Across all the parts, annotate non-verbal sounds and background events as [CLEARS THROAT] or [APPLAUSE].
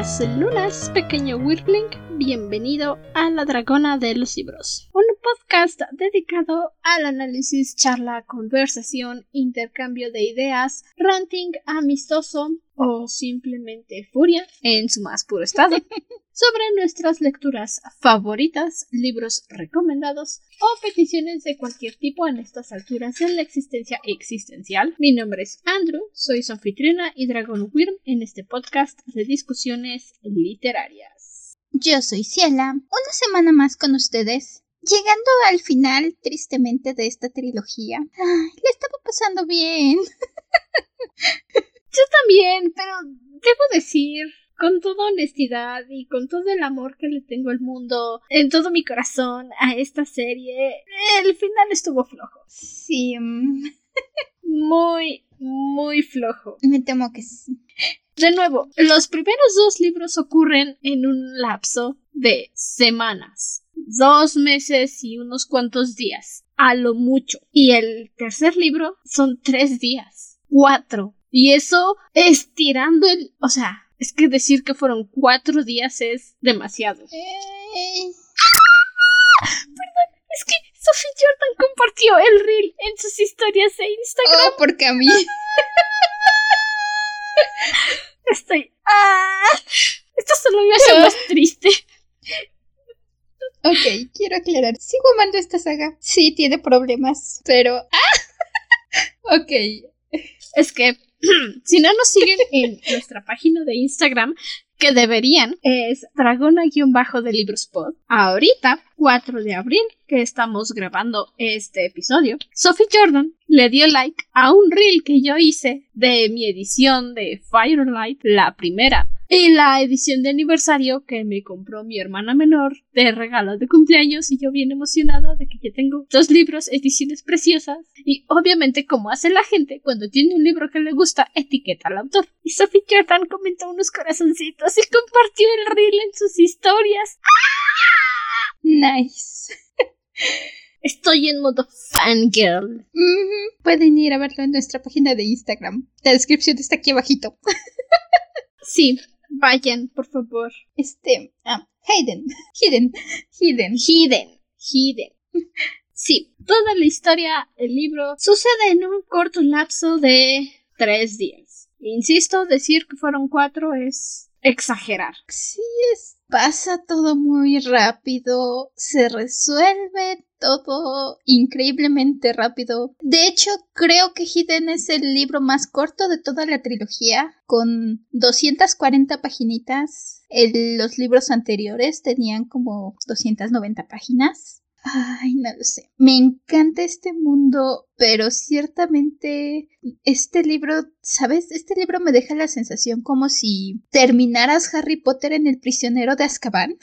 Buenas lunas, pequeño Wyrmling. Bienvenido a La Dragona de los Libros, un podcast dedicado al análisis, charla, conversación, intercambio de ideas, ranting amistoso o simplemente furia en su más puro estado [LAUGHS] sobre nuestras lecturas favoritas, libros recomendados o peticiones de cualquier tipo en estas alturas de la existencia existencial. Mi nombre es Andrew, soy su anfitriona y Dragon Wyrm en este podcast de discusiones literarias. Yo soy Ciela, una semana más con ustedes. Llegando al final, tristemente, de esta trilogía. le estaba pasando bien. [LAUGHS] Yo también, pero debo decir, con toda honestidad y con todo el amor que le tengo al mundo, en todo mi corazón a esta serie, el final estuvo flojo. Sí. mm, Muy, muy flojo. Me temo que sí. De nuevo, los primeros dos libros ocurren en un lapso de semanas, dos meses y unos cuantos días, a lo mucho. Y el tercer libro son tres días, cuatro. Y eso estirando el... O sea, es que decir que fueron cuatro días es demasiado. Eh, Es que Sophie Jordan compartió el reel en sus historias de Instagram. oh, porque a mí. [LAUGHS] Estoy... ¡Ah! Esto solo me hace más triste. Ok, quiero aclarar. Sigo amando esta saga. Sí, tiene problemas, pero. ¡Ah! [LAUGHS] ok. Es que [CLEARS THROAT] si no nos siguen [LAUGHS] en nuestra página de Instagram, que deberían, es dragona-de librospod. Ahorita, 4 de abril, que estamos grabando este episodio, Sophie Jordan le dio like a un reel que yo hice de mi edición de Firelight, la primera, y la edición de aniversario que me compró mi hermana menor de regalo de cumpleaños y yo bien emocionada de que ya tengo dos libros, ediciones preciosas y obviamente como hace la gente cuando tiene un libro que le gusta, etiqueta al autor. Y Sophie Jordan comentó unos corazoncitos y compartió el reel en sus historias. Nice. [LAUGHS] Estoy en modo fangirl. Ujú, Pueden ir a verlo en nuestra página de Instagram. La descripción está aquí abajito. Sí, vayan, por favor. Este. Ah, Hayden. [LAUGHS] Hidden. Hidden. Hidden, hidden. [LAUGHS] Sí, toda la historia, el libro, sucede en un corto lapso de tres días. Insisto, decir que fueron cuatro es exagerar. Sí, es. Pasa todo muy rápido. Se resuelve todo increíblemente rápido. De hecho, creo que Hidden es el libro más corto de toda la trilogía, con 240 paginitas. El- los libros anteriores tenían como 290 páginas. Ay, no lo sé. Me encanta este mundo, pero ciertamente este libro, ¿sabes? Este libro me deja la sensación como si terminaras Harry Potter en El prisionero de Azkaban.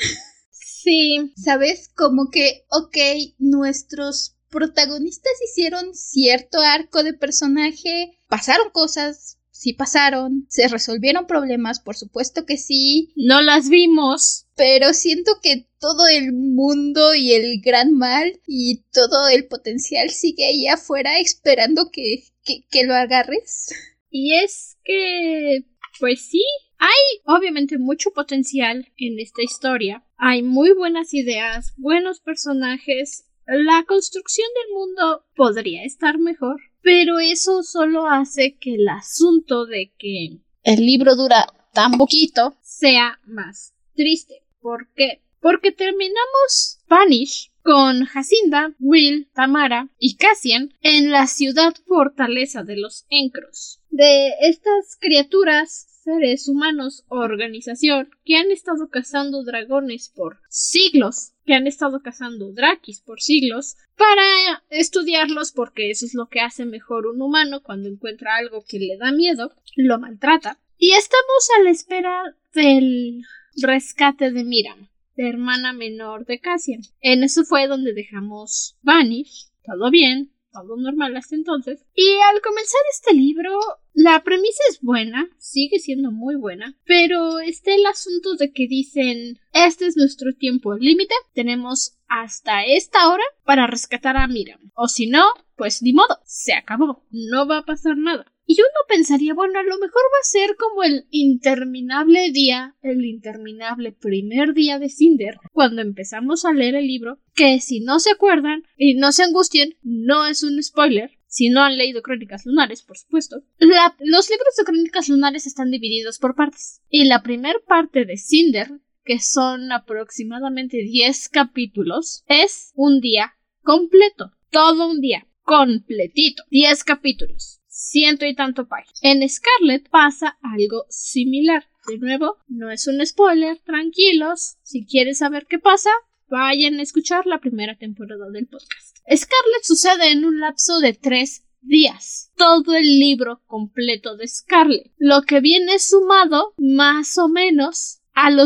Sí, ¿Sabes? Como que, ok, nuestros protagonistas hicieron cierto arco de personaje, pasaron cosas, sí pasaron, se resolvieron problemas, por supuesto que sí, no las vimos. pero siento que todo el mundo y el gran mal y todo el potencial sigue ahí afuera esperando que, que, que lo agarres. Y es que, pues sí, hay obviamente mucho potencial en esta historia. Hay muy buenas ideas, buenos personajes. La construcción del mundo podría estar mejor, pero eso solo hace que el asunto de que el libro dura tan poquito sea más triste. ¿Por qué? Porque terminamos Vanish con Jacinda, Will, Tamara y Cassian en la ciudad fortaleza de los Encros. De estas criaturas, seres humanos o organización que han estado cazando dragones por siglos, que han estado cazando drakis por siglos, para estudiarlos porque eso es lo que hace mejor un humano cuando encuentra algo que le da miedo, lo maltrata. Y estamos a la espera del rescate de Miram, la hermana menor de Cassian. En eso fue donde dejamos Vanish, todo bien, normal hasta entonces. Y al comenzar este libro, la premisa es buena, sigue siendo muy buena, pero está el asunto de que dicen, este es nuestro tiempo límite, tenemos hasta esta hora para rescatar a Miram. O si no, pues ni modo, se acabó, no va a pasar nada. Y uno pensaría, bueno, a lo mejor va a ser como el interminable día, el interminable primer día de Cinder, cuando empezamos a leer el libro, que si no se acuerdan y no se angustien, no es un spoiler, si no han leído Crónicas Lunares, por supuesto. los libros de Crónicas Lunares están divididos por partes. Y la primera parte de Cinder, que son aproximadamente 10 capítulos, es un día completo. Todo un día. Completito. 10 capítulos. Ciento y tanto páginas. En Scarlet pasa algo similar. De nuevo, no es un spoiler, tranquilos. Si quieres saber qué pasa, vayan a escuchar la primera temporada del podcast. Scarlet sucede en un lapso de tres días. Todo el libro completo de Scarlet. Lo que viene sumado más o menos al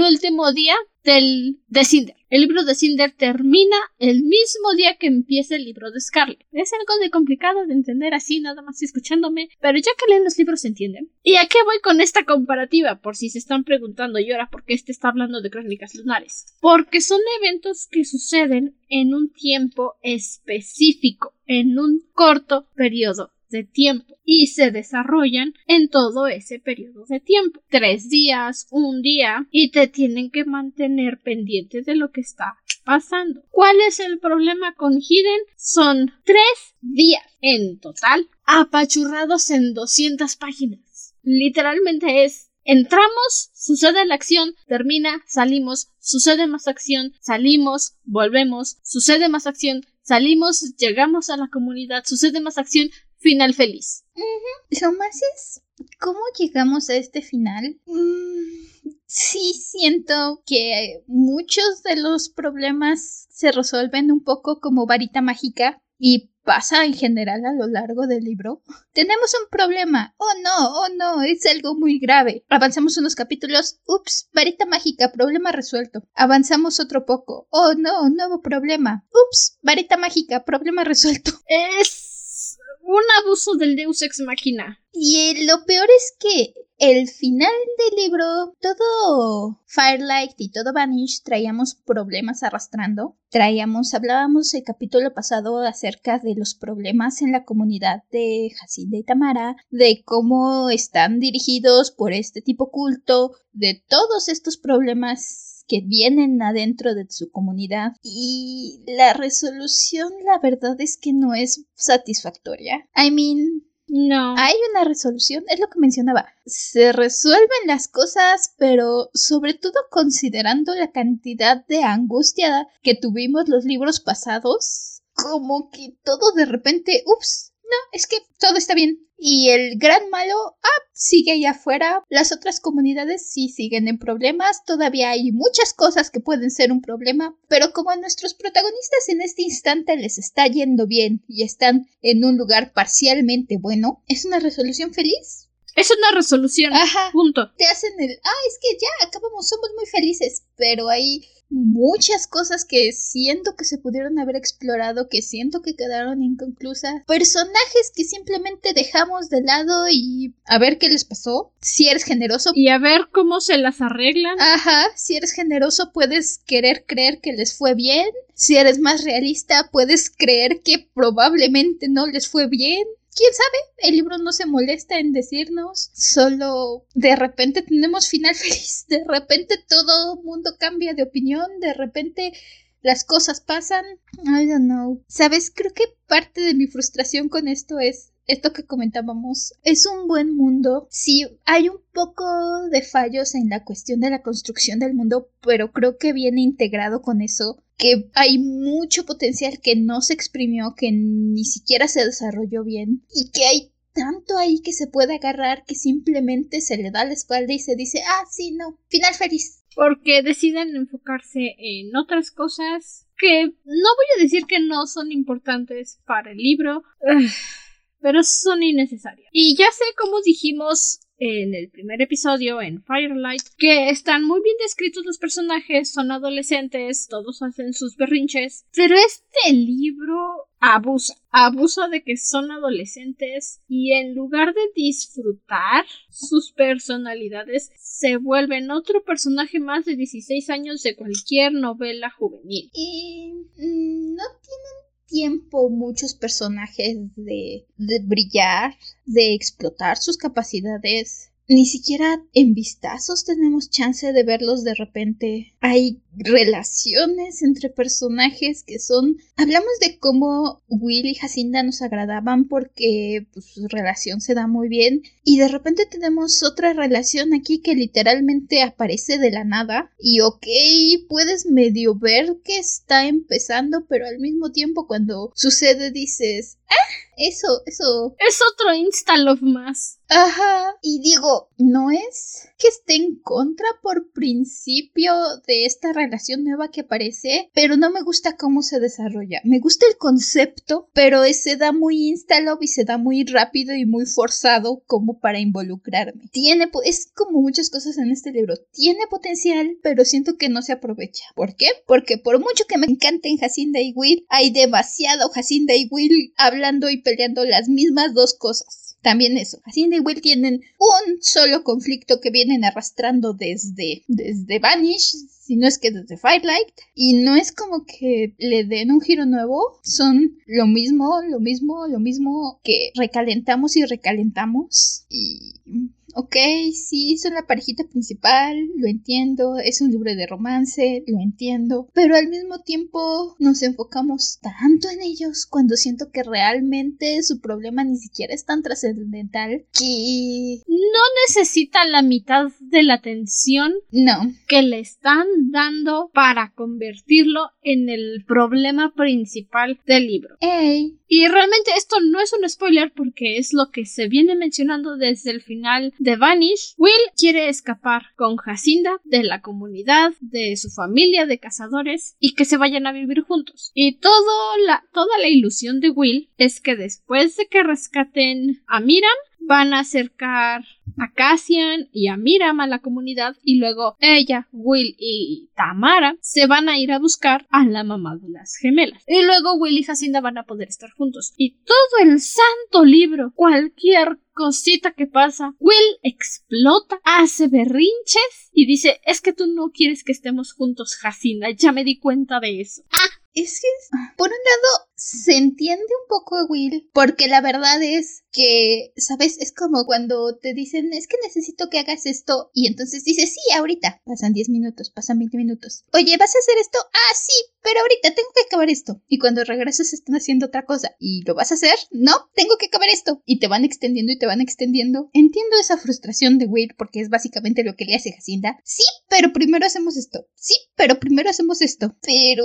último día del, de Cinder. El libro de Cinder termina el mismo día que empieza el libro de Scarlet. Es algo de complicado de entender así, nada más escuchándome, pero ya que leen los libros se entienden. ¿Y a qué voy con esta comparativa? Por si se están preguntando, y ahora por qué este está hablando de crónicas lunares. Porque son eventos que suceden en un tiempo específico, en un corto periodo de tiempo y se desarrollan en todo ese periodo de tiempo. Tres días, un día y te tienen que mantener pendiente de lo que está pasando. ¿Cuál es el problema con Hidden? Son tres días en total apachurrados en 200 páginas. Literalmente es Entramos, sucede la acción, termina, salimos, sucede más acción, salimos, volvemos, sucede más acción, salimos, llegamos a la comunidad, sucede más acción, final feliz. Lo más es cómo llegamos a este final. Mm, sí siento que muchos de los problemas se resuelven un poco como varita mágica y pasa en general a lo largo del libro. Tenemos un problema. Oh no, oh no, es algo muy grave. Avanzamos unos capítulos. Ups, varita mágica, problema resuelto. Avanzamos otro poco. Oh no, nuevo problema. Ups, varita mágica, problema resuelto. Es un abuso del Deus ex machina. Y lo peor es que el final del libro, todo Firelight y todo Vanish traíamos problemas arrastrando. Traíamos, hablábamos el capítulo pasado acerca de los problemas en la comunidad de Jacinda y Tamara, de cómo están dirigidos por este tipo culto, de todos estos problemas que vienen adentro de su comunidad y la resolución la verdad es que no es satisfactoria. I mean, no. Hay una resolución, es lo que mencionaba. Se resuelven las cosas, pero sobre todo considerando la cantidad de angustia que tuvimos los libros pasados, como que todo de repente, ups, no, es que todo está bien. Y el gran malo, ah, sigue allá afuera. Las otras comunidades sí siguen en problemas. Todavía hay muchas cosas que pueden ser un problema. Pero como a nuestros protagonistas en este instante les está yendo bien y están en un lugar parcialmente bueno, ¿es una resolución feliz? Es una resolución. Ajá. Punto. Te hacen el, ah, es que ya acabamos, somos muy felices. Pero hay muchas cosas que siento que se pudieron haber explorado, que siento que quedaron inconclusas, personajes que simplemente dejamos de lado y a ver qué les pasó, si eres generoso. Y a ver cómo se las arreglan. Ajá, si eres generoso puedes querer creer que les fue bien, si eres más realista puedes creer que probablemente no les fue bien quién sabe, el libro no se molesta en decirnos, solo de repente tenemos final [LAUGHS] feliz, de repente todo mundo cambia de opinión, de repente las cosas pasan. I don't know. Sabes, creo que parte de mi frustración con esto es esto que comentábamos. Es un buen mundo. Sí, hay un poco de fallos en la cuestión de la construcción del mundo, pero creo que viene integrado con eso que hay mucho potencial que no se exprimió, que ni siquiera se desarrolló bien y que hay tanto ahí que se puede agarrar que simplemente se le da la espalda y se dice, ah, sí, no, final feliz. Porque deciden enfocarse en otras cosas que no voy a decir que no son importantes para el libro, pero son innecesarias. Y ya sé, como dijimos en el primer episodio, en Firelight, que están muy bien descritos los personajes, son adolescentes, todos hacen sus berrinches, pero este libro abusa, abusa de que son adolescentes y en lugar de disfrutar sus personalidades, se vuelven otro personaje más de 16 años de cualquier novela juvenil. Y mm, no tienen tiempo muchos personajes de, de brillar, de explotar sus capacidades ni siquiera en vistazos tenemos chance de verlos de repente. Hay relaciones entre personajes que son... Hablamos de cómo Will y Jacinda nos agradaban porque pues, su relación se da muy bien y de repente tenemos otra relación aquí que literalmente aparece de la nada y ok, puedes medio ver que está empezando pero al mismo tiempo cuando sucede dices, eso, eso. Es otro Insta-Love más. Ajá. Y digo, no es que esté en contra por principio de esta relación nueva que aparece, pero no me gusta cómo se desarrolla. Me gusta el concepto, pero se da muy Insta-Love y se da muy rápido y muy forzado como para involucrarme. Tiene, es como muchas cosas en este libro. Tiene potencial, pero siento que no se aprovecha. ¿Por qué? Porque por mucho que me encanten Jacinda y Will, hay demasiado Jacinda y Will hablando y peleando las mismas dos cosas. También eso, Jacinda y Will tienen un solo conflicto que vienen arrastrando desde, desde Vanish, si no es que desde Firelight, y no es como que le den un giro nuevo, son lo mismo, lo mismo, lo mismo que recalentamos y recalentamos y Ok, sí, son la parejita principal, lo entiendo, es un libro de romance, lo entiendo, pero al mismo tiempo nos enfocamos tanto en ellos cuando siento que realmente su problema ni siquiera es tan trascendental que... No necesita la mitad de la atención no. que le están dando para convertirlo en el problema principal del libro. Ey. Y realmente esto no es un spoiler porque es lo que se viene mencionando desde el final de Vanish. Will quiere escapar con Jacinda de la comunidad, de su familia de cazadores y que se vayan a vivir juntos. Y todo la, toda la ilusión de Will es que después de que rescaten a Miram, van a acercar a Cassian y a Miram a la comunidad y luego ella, Will y Tamara se van a ir a buscar a la mamá de las gemelas. Y luego Will y Jacinda van a poder estar juntos. Y todo el santo libro, cualquier cosita que pasa, Will explota, hace berrinches y dice, es que tú no quieres que estemos juntos, Jacinda, ya me di cuenta de eso. Ah, es que, por un lado, se entiende un poco Will, porque la verdad es que, ¿sabes? Es como cuando te dicen, es que necesito que hagas esto, y entonces dices, sí, ahorita. Pasan 10 minutos, pasan 20 minutos. Oye, ¿vas a hacer esto? Ah, sí, pero ahorita tengo que acabar esto. Y cuando regresas están haciendo otra cosa. ¿Y lo vas a hacer? No, tengo que acabar esto. Y te van extendiendo y te van extendiendo. Entiendo esa frustración de Will, porque es básicamente lo que le hace Jacinda. Sí, pero primero hacemos esto. Sí, pero primero hacemos esto. Pero...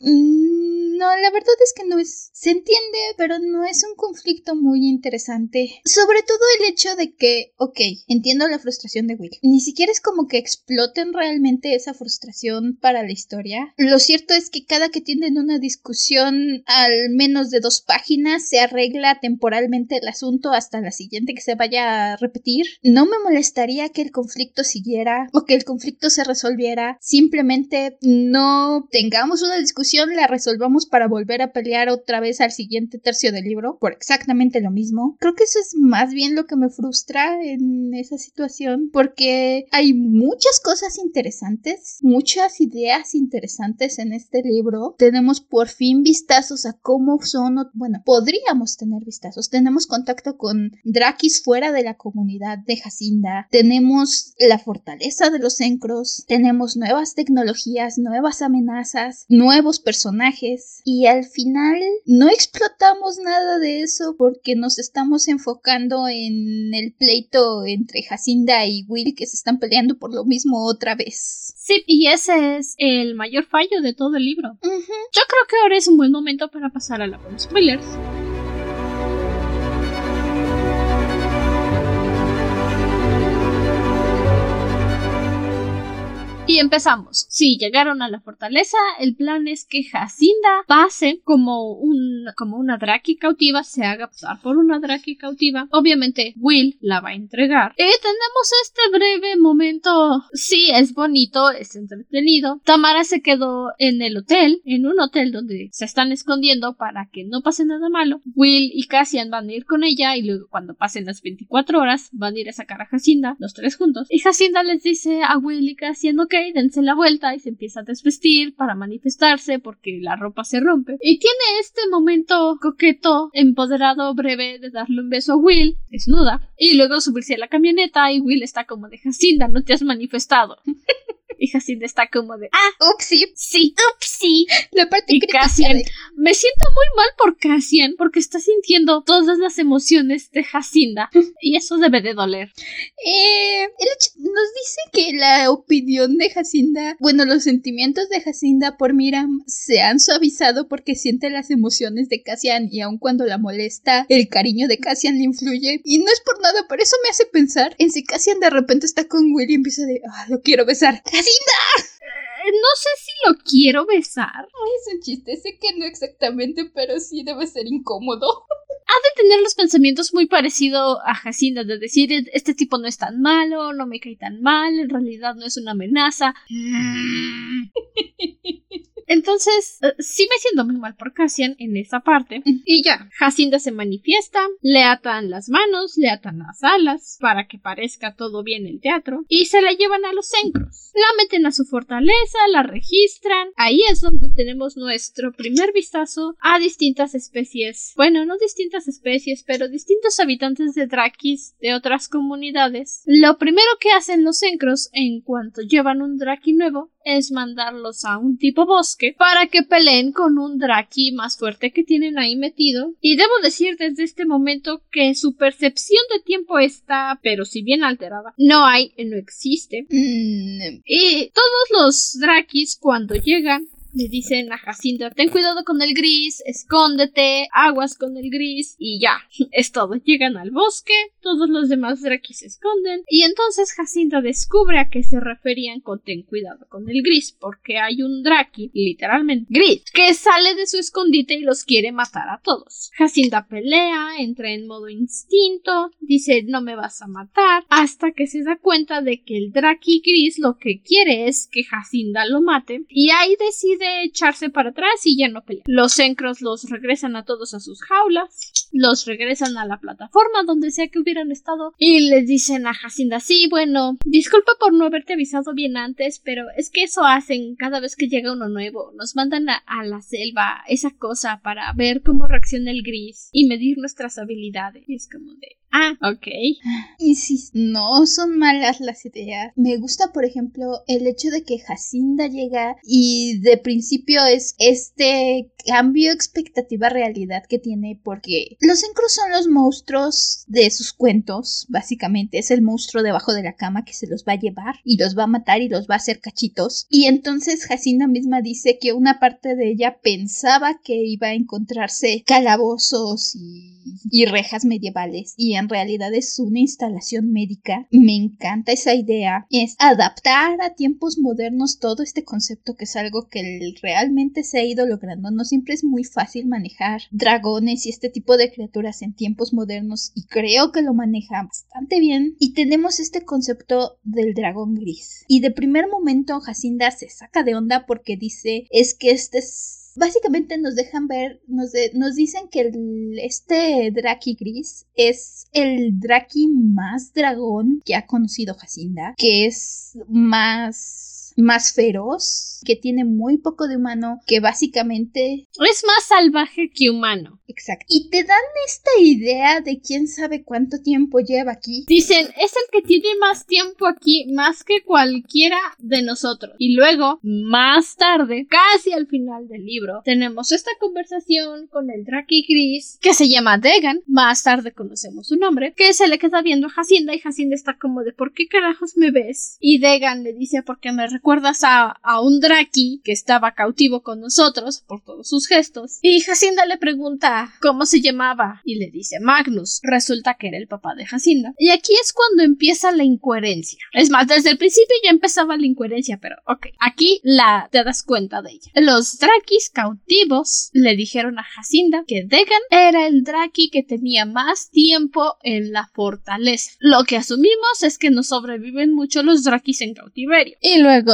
Mm, no, la verdad es que no es... Se entiende, pero no es un conflicto muy interesante. Sobre todo el hecho de que, ok, entiendo la frustración de Will. Ni siquiera es como que exploten realmente esa frustración para la historia. Lo cierto es que cada que tienen una discusión al menos de dos páginas se arregla temporalmente el asunto hasta la siguiente que se vaya a repetir. No me molestaría que el conflicto siguiera o que el conflicto se resolviera. Simplemente no tengamos una discusión, la resolvamos para volver a pelear otra vez al siguiente tercio del libro por exactamente lo mismo. Creo que eso es más bien lo que me frustra en esa situación porque hay muchas cosas interesantes, muchas ideas interesantes en este libro. Tenemos por fin vistazos a cómo son, bueno, podríamos tener vistazos. Tenemos contacto con Drakis fuera de la comunidad de Jacinda. Tenemos la fortaleza de los encros. Tenemos nuevas tecnologías, nuevas amenazas, nuevos personajes. Y al final no explotamos nada de eso porque nos estamos enfocando en el pleito entre Jacinda y Will que se están peleando por lo mismo otra vez. Sí, y ese es el mayor fallo de todo el libro. Yo creo que ahora es un buen momento para pasar a la spoilers. Y empezamos. Si llegaron a la fortaleza, el plan es que Jacinda pase como un como una Draki cautiva, se haga pasar por una Draki cautiva. Obviamente Will la va a entregar. Y tenemos este breve momento. Sí, es bonito, es entretenido. Tamara se quedó en el hotel, en un hotel donde se están escondiendo para que no pase nada malo. Will y Cassian van a ir con ella y luego cuando pasen las 24 horas van a ir a sacar a Jacinda, los tres juntos. Y Jacinda les dice a Will y Cassian, ok, dense la vuelta y se empieza a desvestir para manifestarse porque la ropa se rompe. Y tiene este momento coqueto, empoderado, breve de darle un beso a Will, desnuda, y luego subirse a la camioneta y Will está como de Jacinda, no te has manifestado. [LAUGHS] Y Jacinda está como de, ah, upsi. Sí, upsi. La parte y Cassian, me siento muy mal por Cassian porque está sintiendo todas las emociones de Jacinda y eso debe de doler. Eh, nos dice que la opinión de Jacinda, bueno, los sentimientos de Jacinda por Miram se han suavizado porque siente las emociones de Cassian y aun cuando la molesta, el cariño de Cassian le influye. Y no es por nada, pero eso me hace pensar en si Cassian de repente está con Will y empieza de, ah, lo quiero besar. Eh, no sé si lo quiero besar. es un chiste, sé que no exactamente, pero sí debe ser incómodo. [LAUGHS] Ha de tener los pensamientos muy parecidos a Jacinda, de decir, este tipo no es tan malo, no me cae tan mal, en realidad no es una amenaza. [LAUGHS] Entonces, eh, sí me siento muy mal por Cassian en esa parte. Y ya, Jacinda se manifiesta, le atan las manos, le atan las alas para que parezca todo bien el teatro y se la llevan a los encros. La meten a su fortaleza, la registran. Ahí es donde tenemos nuestro primer vistazo a distintas especies. Bueno, no distintas especies, pero distintos habitantes de Drakis de otras comunidades. Lo primero que hacen los encros en cuanto llevan un Draki nuevo es mandarlos a un tipo bosque para que peleen con un Draki más fuerte que tienen ahí metido. Y debo decir desde este momento que su percepción de tiempo está, pero si bien alterada, no hay, no existe. Mm. Y todos los Drakis cuando llegan le dicen a Jacinda, ten cuidado con el gris, escóndete, aguas con el gris, y ya, [LAUGHS] es todo. Llegan al bosque, todos los demás Draki se esconden, y entonces Jacinda descubre a qué se referían con ten cuidado con el gris, porque hay un Draki, literalmente gris, que sale de su escondite y los quiere matar a todos. Jacinda pelea, entra en modo instinto, dice no me vas a matar, hasta que se da cuenta de que el Draki gris lo que quiere es que Jacinda lo mate, y ahí decide echarse para atrás y ya no pelean. Los encros los regresan a todos a sus jaulas, los regresan a la plataforma donde sea que hubieran estado y les dicen a Jacinda, sí, bueno, disculpa por no haberte avisado bien antes, pero es que eso hacen cada vez que llega uno nuevo. Nos mandan a, a la selva esa cosa para ver cómo reacciona el gris y medir nuestras habilidades. Y es como de, Ah, ok. Y si no son malas las ideas. Me gusta, por ejemplo, el hecho de que Jacinda llega y de principio es este cambio expectativa realidad que tiene porque los encros son los monstruos de sus cuentos, básicamente. Es el monstruo debajo de la cama que se los va a llevar y los va a matar y los va a hacer cachitos. Y entonces Jacinda misma dice que una parte de ella pensaba que iba a encontrarse calabozos y, rejas medievales y realidad es una instalación médica. Me encanta esa idea. Es adaptar a tiempos modernos todo este concepto que es algo que realmente se ha ido logrando. No siempre es muy fácil manejar dragones y este tipo de criaturas en tiempos modernos y creo que lo maneja bastante bien. Y tenemos este concepto del dragón gris. Y de primer momento Jacinda se saca de onda porque dice es que este es Básicamente nos dejan ver, nos, nos dicen que este Draki gris es el Draki más dragón que ha conocido Jacinda, que es más más feroz, que tiene muy poco de humano, que básicamente es más salvaje que humano. Exacto. Y te dan esta idea de quién sabe cuánto tiempo lleva aquí. Dicen, es el que tiene más tiempo aquí, más que cualquiera de nosotros. Y luego, más tarde, casi al final del libro, tenemos esta conversación con el Draki Gris, que se llama Degan. Más tarde conocemos su nombre, que se le queda viendo a Jacinda y Jacinda está como de ¿por qué carajos me ves? Y Degan le dice porque me recuerdas a, un Draki que estaba cautivo con nosotros por todos sus gestos. Y Jacinda le pregunta cómo se llamaba y le dice Magnus. Resulta que era el papá de Jacinda. Y aquí es cuando empieza la incoherencia. Es más, desde el principio ya empezaba la incoherencia, pero ok. Aquí la te das cuenta de ella. Los Drakis cautivos le dijeron a Jacinda que Degan era el Draki que tenía más tiempo en la fortaleza. Lo que asumimos es que no sobreviven mucho los Drakis en cautiverio. Y luego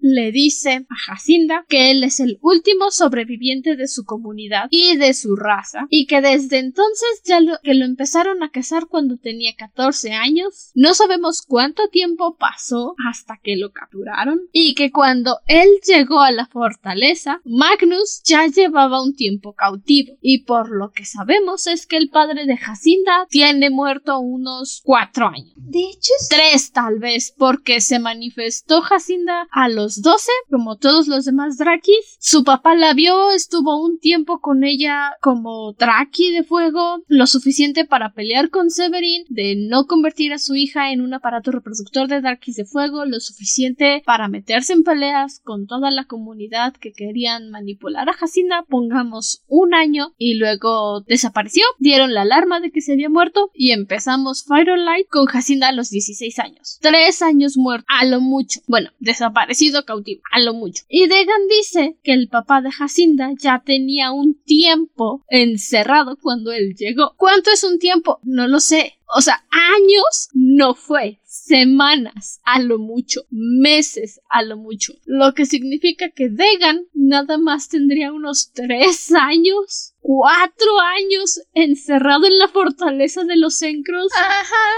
le dice a Jacinda que él es el último sobreviviente de su comunidad y de su raza y que desde entonces ya lo, que lo empezaron a cazar cuando tenía 14 años. No sabemos cuánto tiempo pasó hasta que lo capturaron y que cuando él llegó a la fortaleza, Magnus ya llevaba un tiempo cautivo y por lo que sabemos es que el padre de Jacinda tiene muerto unos cuatro años. De hecho, tres tal vez, porque se manifestó Jacinda a los doce, como todos los demás Drakis. Su papá la vio, estuvo un tiempo con ella como Draki de fuego, lo suficiente para pelear con Severin, de no convertir a su hija en un aparato reproductor de Drakis de fuego, lo suficiente para meterse en peleas con toda la comunidad que querían manipular a Jacinda, pongamos un año, y luego desapareció, dieron la alarma de que se había muerto y empezamos Firelight con Jacinda a los 16 años. Tres años muerto, a lo mucho. Bueno, desaparecido cautivo, a lo mucho. Y Degan dice que el papá de Jacinda ya tenía un tiempo encerrado cuando él llegó. ¿Cuánto es un tiempo? No lo sé. O sea, años no fue, semanas a lo mucho, meses a lo mucho. Lo que significa que Degan nada más tendría unos tres años, cuatro años encerrado en la fortaleza de los Encros.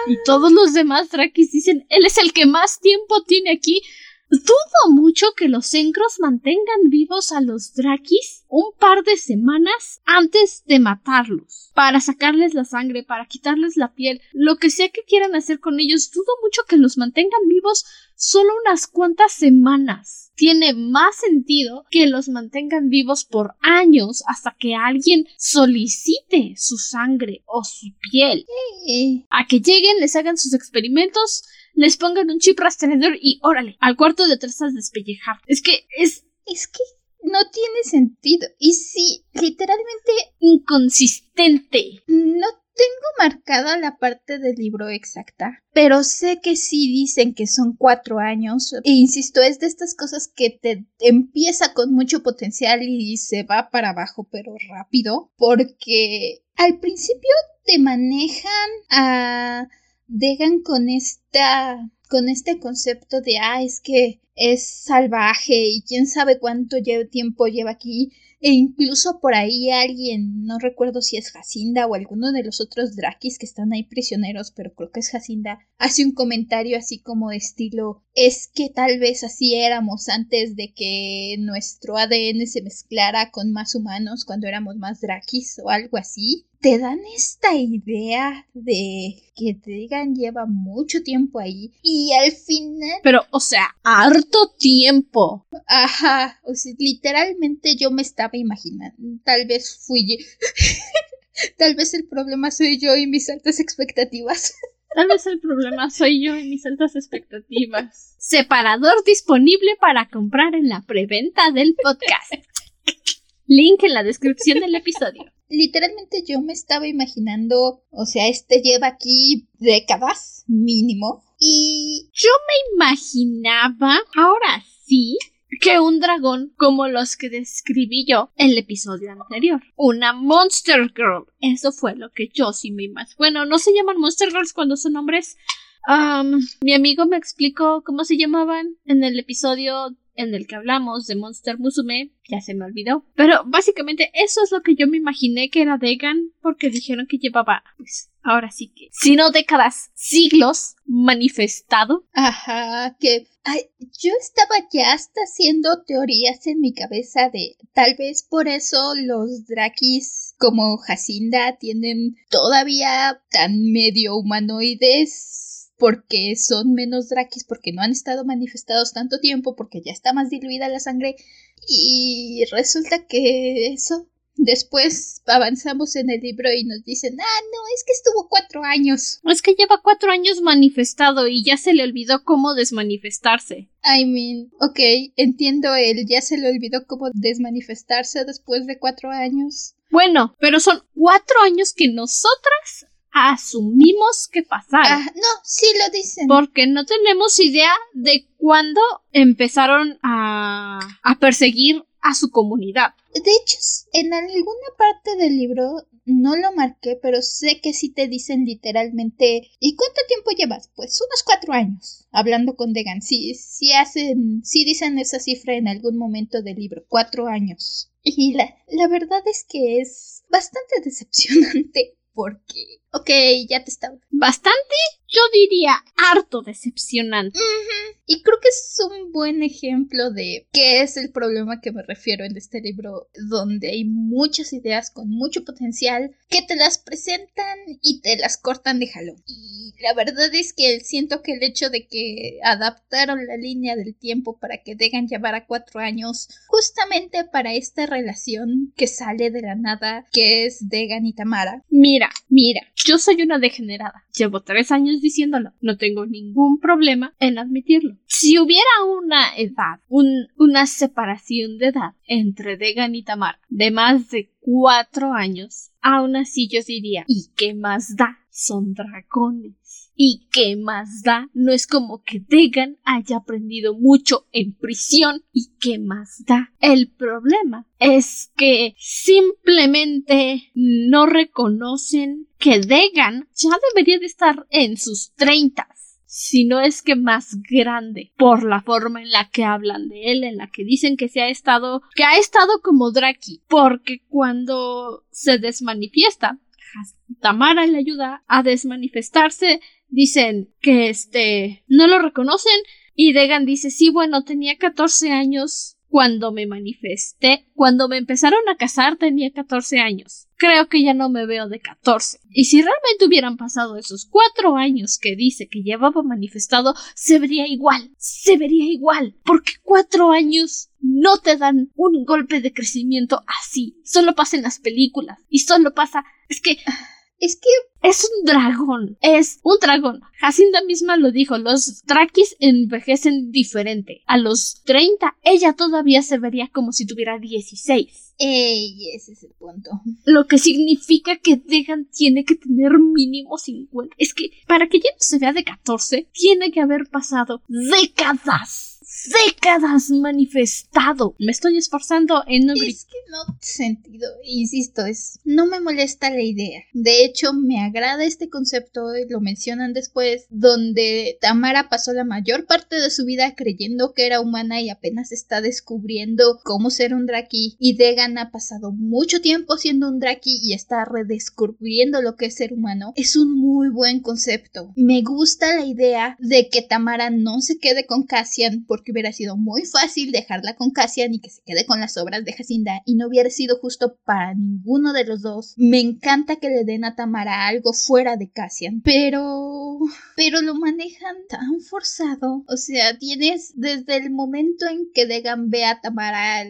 Y todos los demás Drakis dicen, él es el que más tiempo tiene aquí. Dudo mucho que los Encros mantengan vivos a los Drakis un par de semanas antes de matarlos, para sacarles la sangre, para quitarles la piel, lo que sea que quieran hacer con ellos. Dudo mucho que los mantengan vivos solo unas cuantas semanas. Tiene más sentido que los mantengan vivos por años hasta que alguien solicite su sangre o su piel. A que lleguen, les hagan sus experimentos, les pongan un chip rastreador y órale, al cuarto de atrás a despellejar. Es que es... Es que no tiene sentido. Y sí, literalmente inconsistente. No tengo marcada la parte del libro exacta, pero sé que sí dicen que son cuatro años. E insisto, es de estas cosas que te empieza con mucho potencial y se va para abajo, pero rápido, porque al principio te manejan a Degan con esta con este concepto de ah es que es salvaje y quién sabe cuánto tiempo lleva aquí e incluso por ahí alguien, no recuerdo si es Jacinda o alguno de los otros Drakis que están ahí prisioneros, pero creo que es Jacinda, hace un comentario así como de estilo es que tal vez así éramos antes de que nuestro ADN se mezclara con más humanos cuando éramos más Drakis o algo así te dan esta idea de que digan lleva mucho tiempo ahí y al final... Pero, o sea, harto tiempo. Ajá, o sea, literalmente yo me estaba imaginando, tal vez fui yo... [LAUGHS] tal vez el problema soy yo y mis altas expectativas. Tal vez el problema soy yo y mis altas expectativas. Separador disponible para comprar en la preventa del podcast. Link en la descripción del episodio literalmente yo me estaba imaginando, o sea, este lleva aquí décadas mínimo. Y yo me imaginaba, ahora sí, que un dragón como los que describí yo en el episodio anterior. Una Monster Girl. Eso fue lo que yo sí me imaginé. Bueno, no se llaman Monster Girls cuando son hombres. mi amigo me explicó cómo se llamaban en el episodio en el que hablamos de Monster Musume, ya se me olvidó. Pero básicamente eso es lo que yo me imaginé que era Degan, porque dijeron que llevaba, pues, ahora sí que, si no décadas, siglos manifestado. Ajá, que ay, yo estaba ya hasta haciendo teorías en mi cabeza de tal vez por eso los Drakis como Jacinda tienen todavía tan medio humanoides porque son menos drakis, porque no han estado manifestados tanto tiempo, porque ya está más diluida la sangre. Y resulta que eso. Después avanzamos en el libro y nos dicen, ah, no, es que estuvo cuatro años. Es que lleva cuatro años manifestado y ya se le olvidó cómo desmanifestarse. I mean, ok, entiendo él, ya se le olvidó cómo desmanifestarse después de cuatro años. Bueno, pero son cuatro años que nosotras asumimos que pasaron. Ah, no, sí lo dicen. Porque no tenemos idea de cuándo empezaron a, a perseguir a su comunidad. De hecho, en alguna parte del libro no lo marqué, pero sé que sí te dicen literalmente ¿Y cuánto tiempo llevas? Pues unos cuatro años. Hablando con Degan. Sí, sí hacen, sí dicen esa cifra en algún momento del libro. Cuatro años. Y la, la verdad es que es bastante [LAUGHS] decepcionante porque... Ok, ya te estaba. Bastante, yo diría harto decepcionante. Y creo que es un buen ejemplo de qué es el problema que me refiero en este libro, donde hay muchas ideas con mucho potencial que te las presentan y te las cortan de jalón. Y la verdad es que siento que el hecho de que adaptaron la línea del tiempo para que Degan llevara cuatro años, justamente para esta relación que sale de la nada, que es Degan y Tamara. Mira, mira, yo soy una degenerada. Llevo tres años diciéndolo. No tengo ningún problema en admitirlo. Si hubiera una edad, una separación de edad entre Degan y Tamar de más de cuatro años, aún así yo diría, ¿y qué más da? Son dragones. ¿Y qué más da? No es como que Degan haya aprendido mucho en prisión. ¿Y qué más da? El problema es que simplemente no reconocen que Degan ya debería de estar en sus treintas si no es que más grande por la forma en la que hablan de él, en la que dicen que se ha estado, que ha estado como Draki, porque cuando se desmanifiesta, Tamara le ayuda a desmanifestarse, dicen que este no lo reconocen y Degan dice sí, bueno, tenía 14 años cuando me manifesté, cuando me empezaron a casar tenía 14 años. Creo que ya no me veo de 14. Y si realmente hubieran pasado esos cuatro años que dice que llevaba manifestado, se vería igual, se vería igual, porque cuatro años no te dan un golpe de crecimiento así. Solo pasa en las películas y solo pasa... Es que es que es un dragón. Es un dragón. Jacinda misma lo dijo. Los Drakis envejecen diferente. A los 30, ella todavía se vería como si tuviera 16. Ey, ese es el punto. Lo que significa que Degan tiene que tener mínimo 50. Es que para que ya no se vea de 14, tiene que haber pasado décadas décadas manifestado. Me estoy esforzando en no Es que no sentido, insisto, es no me molesta la idea. De hecho, me agrada este concepto, lo mencionan después, donde Tamara pasó la mayor parte de su vida creyendo que era humana y apenas está descubriendo cómo ser un Draki y Degan ha pasado mucho tiempo siendo un Draki y está redescubriendo lo que es ser humano. Es un muy buen concepto. Me gusta la idea de que Tamara no se quede con Cassian porque hubiera sido muy fácil dejarla con Cassian y que se quede con las obras de Jacinda y no hubiera sido justo para ninguno de los dos. Me encanta que le den a Tamara algo fuera de Cassian, pero... pero lo manejan tan forzado. O sea, tienes desde el momento en que Degan ve a Tamara,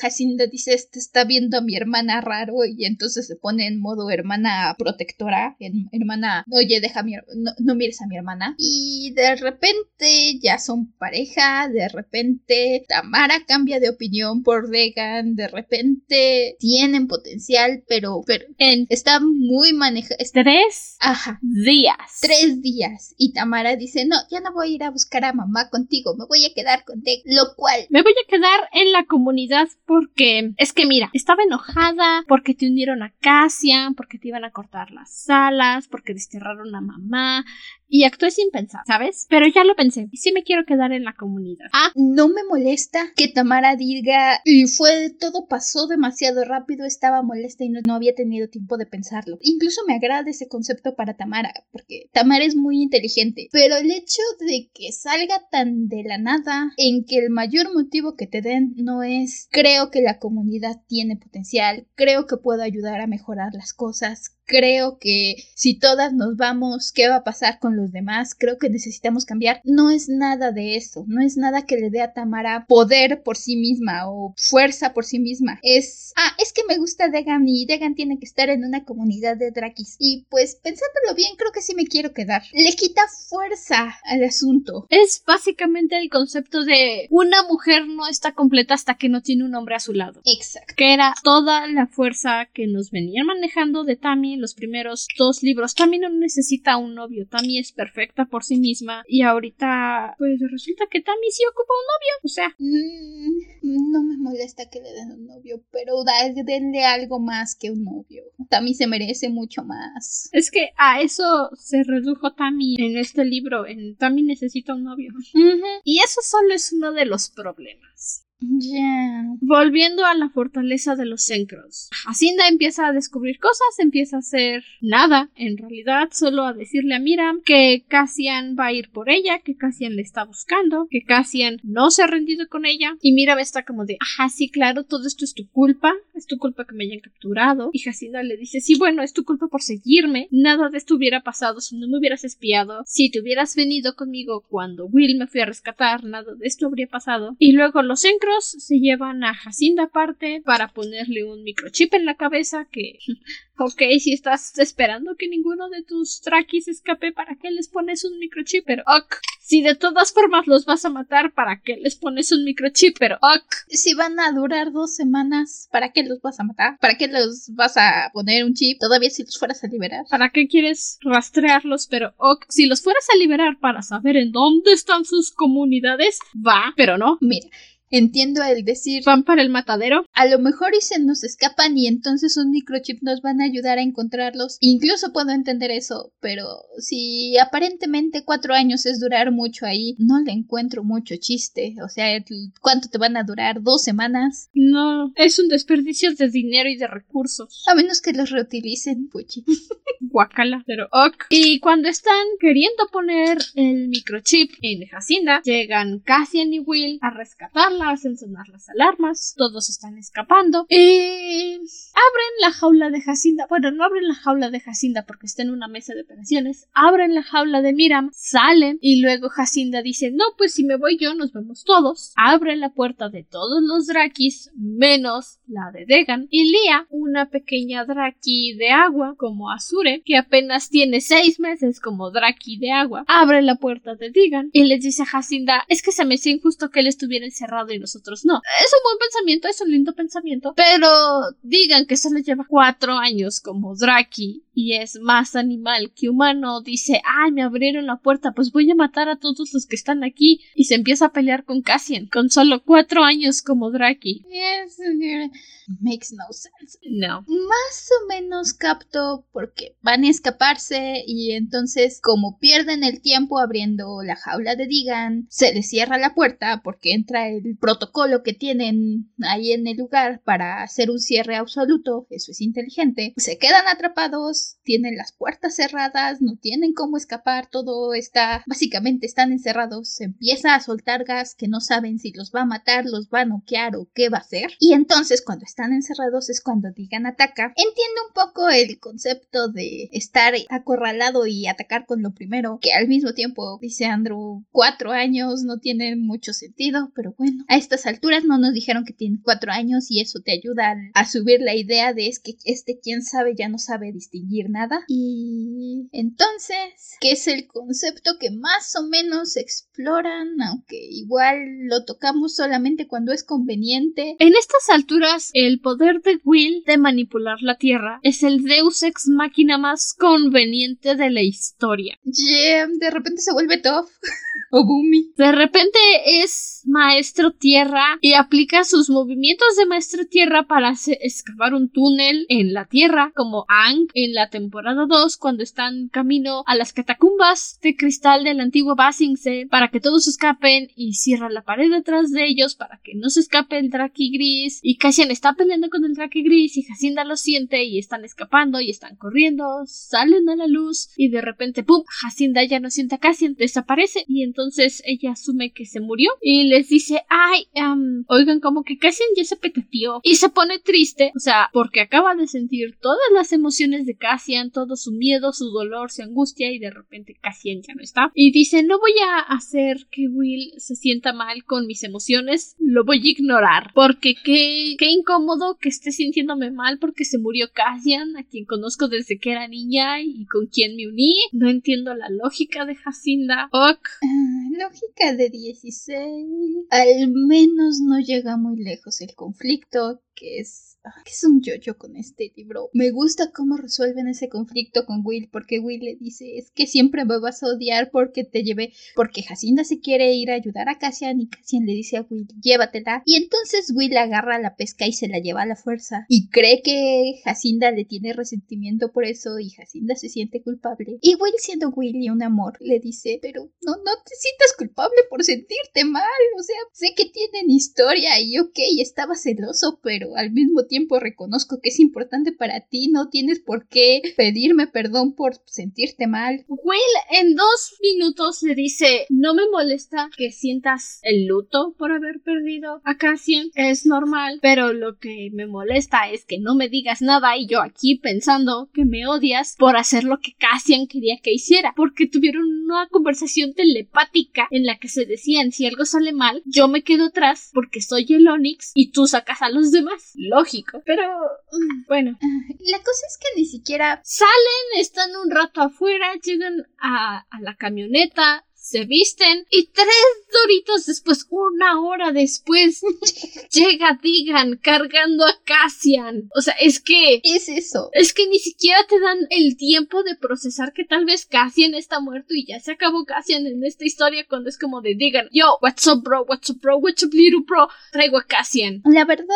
Jacinda dice, este está viendo a mi hermana raro y entonces se pone en modo hermana protectora, hermana, oye, deja mi, no, no mires a mi hermana. Y de repente ya son pareja de repente Tamara cambia de opinión por Degan, de repente tienen potencial, pero, pero está muy manejado. Tres Ajá. días. Tres días. Y Tamara dice, no, ya no voy a ir a buscar a mamá contigo, me voy a quedar con. Lo cual... Me voy a quedar en la comunidad porque es que mira, estaba enojada porque te unieron a Cassian, porque te iban a cortar las alas, porque desterraron a mamá, y actué sin pensar, ¿sabes? Pero ya lo pensé sí me quiero quedar en la comunidad. Ah, no me molesta que Tamara diga y fue todo pasó demasiado rápido, estaba molesta y no, no había tenido tiempo de pensarlo. Incluso me agrada ese concepto para Tamara, porque Tamara es muy inteligente, pero el hecho de que salga tan de la nada, en que el mayor motivo que te den no es creo que la comunidad tiene potencial, creo que puedo ayudar a mejorar las cosas, creo que si todas nos vamos, ¿qué va a pasar con los demás? Creo que necesitamos cambiar. No es nada de eso, no es nada que le dé a Tamara poder por sí misma o fuerza por sí misma. Es, ah, es que me gusta Degan y Degan tiene que estar en una comunidad de Drakis. Y pues pensándolo bien, creo que sí me quiero quedar. Le quita fuerza al asunto. Es básicamente el concepto de una mujer no está completa hasta que no tiene un hombre a su lado. Exacto. Que era toda la fuerza que nos venían manejando de Tammy en los primeros dos libros. Tami no necesita un novio, Tami es perfecta por sí misma y ahorita pues resulta que Tami sí ocupa un novio, o sea... Mm, no me molesta que le den un novio, pero denle algo más que un novio. Tami se merece mucho más. Es que a eso se redujo Tami en este libro, en Tami necesita un novio. Y eso solo es uno de los problemas. Ya. Volviendo a la fortaleza de los Sencros. Jacinda empieza a descubrir cosas, empieza a hacer nada, en realidad, solo a decirle a Miram que Cassian va a ir por ella, que Cassian le está buscando, que Cassian no se ha rendido con ella. Y Miram está como de, ajá, sí, claro, todo esto es tu culpa, es tu culpa que me hayan capturado. Y Jacinda le dice, sí, bueno, es tu culpa por seguirme, nada de esto hubiera pasado si no me hubieras espiado, si te hubieras venido conmigo cuando Will me fui a rescatar, nada de esto habría pasado. Y luego los Se llevan a Jacinda aparte para ponerle un microchip en la cabeza que... [LAUGHS] Ok, si estás esperando que ninguno de tus traquis escape, ¿para qué les pones un microchip? Pero ok. Si de todas formas los vas a matar, ¿para qué les pones un microchip? Pero ok. Si van a durar dos semanas, ¿para qué los vas a matar? ¿Para qué los vas a poner un chip? Todavía si los fueras a liberar. ¿Para qué quieres rastrearlos? Pero ok. Si los fueras a liberar para saber en dónde están sus comunidades, va, pero no. Mira, Entiendo el decir van para el matadero. A lo mejor y se nos escapan y entonces un microchip nos van a ayudar a encontrarlos. Incluso puedo entender eso, pero si aparentemente cuatro años es durar mucho ahí, no le encuentro mucho chiste. O sea, ¿cuánto te van a durar? ¿Dos semanas? No, es un desperdicio de dinero y de recursos. A menos que los reutilicen, puchi. [LAUGHS] Guacala, pero ok. Y cuando están queriendo poner el microchip en Jacinda, llegan Cassian y Will a hacen sonar las alarmas, todos están escapando. Y abren la jaula de Jacinda. Bueno, no abren la jaula de Jacinda porque está en una mesa de operaciones. Abren la jaula de Miram, salen y luego Jacinda dice, no, pues si me voy yo, nos vemos todos. Abren la puerta de todos los Drakis, menos la de Degan. Y Lia, una pequeña Draki de agua, como Azure, que apenas tiene seis meses como Draki de agua, abre la puerta de Degan y les dice a Jacinda, es que se me hace injusto que él estuviera encerrado y nosotros no. Es un buen pensamiento, es un lindo pensamiento, pero digan que solo lleva cuatro años como Draki y es más animal que humano, dice, ay, me abrieron la puerta, pues voy a matar a todos los que están aquí y se empieza a pelear con Cassian, con solo cuatro años como Draki. Yes, makes no sense. No. Más o menos capto porque van a escaparse y entonces como pierden el tiempo abriendo la jaula de Digan, se les cierra la puerta porque entra el protocolo que tienen ahí en el lugar para hacer un cierre absoluto, eso es inteligente, se quedan atrapados, tienen las puertas cerradas, no tienen cómo escapar, todo está, básicamente están encerrados, se empieza a soltar gas que no saben si los va a matar, los va a noquear o qué va a hacer, y entonces cuando están encerrados es cuando digan ataca. Entiendo un poco el concepto de estar acorralado y atacar con lo primero, que al mismo tiempo, dice Andrew, cuatro años no tiene mucho sentido, pero bueno, a estas alturas no nos dijeron que tiene cuatro años y eso te ayuda a, subir la idea de es que este quien sabe ya no sabe distinguir nada. Y entonces, ¿qué es el concepto que más o menos exploran? Aunque igual lo tocamos solamente cuando es conveniente. En estas alturas, el poder de Will de manipular la Tierra es el Deus ex máquina más conveniente de la historia. Yeah, de repente se vuelve tough. [LAUGHS] o Boomy. De repente es maestro tierra y aplica sus movimientos de maestro tierra para excavar un túnel en la tierra, como Ang en la temporada 2 cuando están camino a las catacumbas de cristal del antiguo Basingse para que todos escapen y cierra la pared detrás de ellos para que no se escape el Draki gris y Cassian está peleando con el Draki gris y Jacinda lo siente y están escapando y están corriendo, salen a la luz y de repente ¡pum! Jacinda ya no siente a Cassian, desaparece y entonces ella asume que se murió y les dice, ay, oigan, como que Cassian ya se peteteó y se pone triste, o sea, porque acaba de sentir todas las emociones de Cassian, todo su miedo, su dolor, su angustia y de repente Cassian ya no está. Y dice, no voy a hacer que Will se sienta mal con mis emociones, lo voy a ignorar, porque qué, qué incómodo que esté sintiéndome mal porque se murió Cassian, a quien conozco desde que era niña y con quien me uní. No entiendo la lógica de Jacinda. Ok. Ah, lógica de 16. Al menos no llega muy lejos el conflicto que es que es un yo-yo con este libro. Me gusta cómo resuelven ese conflicto con Will, porque Will le dice, es que siempre me vas a odiar porque te llevé, porque Jacinda se quiere ir a ayudar a Cassian y Cassian le dice a Will, llévatela. Y entonces Will agarra la pesca y se la lleva a la fuerza. Y cree que Jacinda le tiene resentimiento por eso y Jacinda se siente culpable. Y Will siendo Will y un amor, le dice, pero no, no te sientas culpable por sentirte mal. O sea, sé que tienen historia y ok, estaba celoso, pero al mismo tiempo reconozco que es importante para ti, no tienes por qué pedirme perdón por sentirte mal. Will en dos minutos le dice, no me molesta que sientas el luto por haber perdido a Cassian, es normal, pero lo que me molesta es que no me digas nada y yo aquí pensando que me odias por hacer lo que Cassian quería que hiciera, porque tuvieron una conversación telepática en la que se decían si algo sale mal, yo me quedo atrás porque soy el Onix y tú sacas a los demás. Lógico pero mm, bueno. La cosa es que ni siquiera salen, están un rato afuera, llegan a, a la camioneta, se visten y tres doritos después, una hora después, [LAUGHS] llega Digan cargando a Cassian. O sea, es que... Es eso. Es que ni siquiera te dan el tiempo de procesar que tal vez Cassian está muerto y ya se acabó Cassian en esta historia cuando es como de Digan, yo, what's up bro, what's up bro, what's up little bro, traigo a Cassian. La verdad.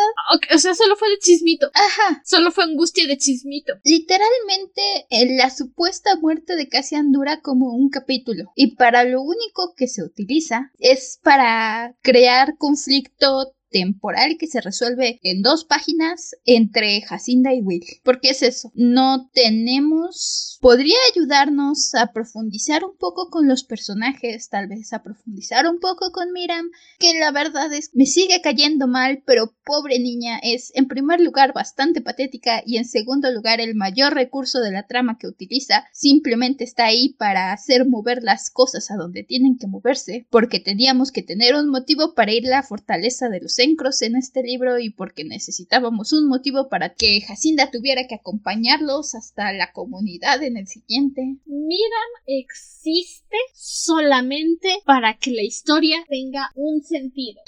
o sea, solo fue de chismito. Ajá. Solo fue angustia de chismito. Literalmente, eh, la supuesta muerte de Cassian dura como un capítulo. Y para lo único que se utiliza es para crear conflicto temporal que se resuelve en dos páginas entre Jacinda y Will. ¿Por qué es eso? No tenemos... Podría ayudarnos a profundizar un poco con los personajes, tal vez a profundizar un poco con Miram, que la verdad es me sigue cayendo mal, pero pobre niña es en primer lugar bastante patética y en segundo lugar el mayor recurso de la trama que utiliza simplemente está ahí para hacer mover las cosas a donde tienen que moverse, porque teníamos que tener un motivo para ir a la fortaleza de los en este libro y porque necesitábamos un motivo para que Jacinda tuviera que acompañarlos hasta la comunidad en el siguiente. Miran existe solamente para que la historia tenga un sentido.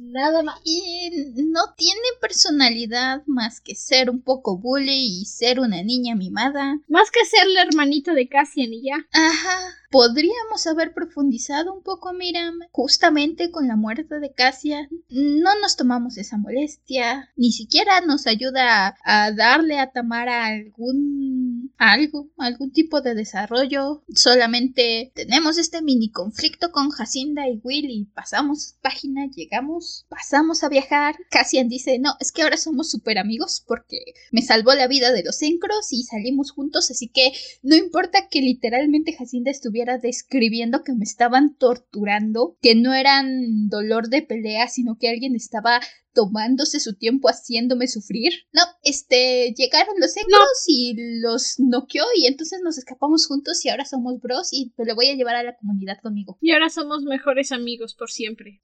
Nada más. Y no tiene personalidad más que ser un poco bully y ser una niña mimada. Más que ser la hermanita de Cassian y ya. Ajá. Podríamos haber profundizado un poco, Miram, justamente con la muerte de Cassian. No nos tomamos esa molestia, ni siquiera nos ayuda a, darle a Tamara algún algo, algún tipo de desarrollo. Solamente tenemos este mini conflicto con Jacinda y Will y pasamos página, llegamos, pasamos a viajar. Cassian dice, no, es que ahora somos super amigos porque me salvó la vida de los encros y salimos juntos, así que no importa que literalmente Jacinda estuviera describiendo que me estaban torturando, que no eran dolor de pelea, sino que alguien estaba tomándose su tiempo haciéndome sufrir. No, este, llegaron los ecos y los noqueó y entonces nos escapamos juntos y ahora somos bros y lo voy a llevar a la comunidad conmigo. Y ahora somos mejores amigos por siempre.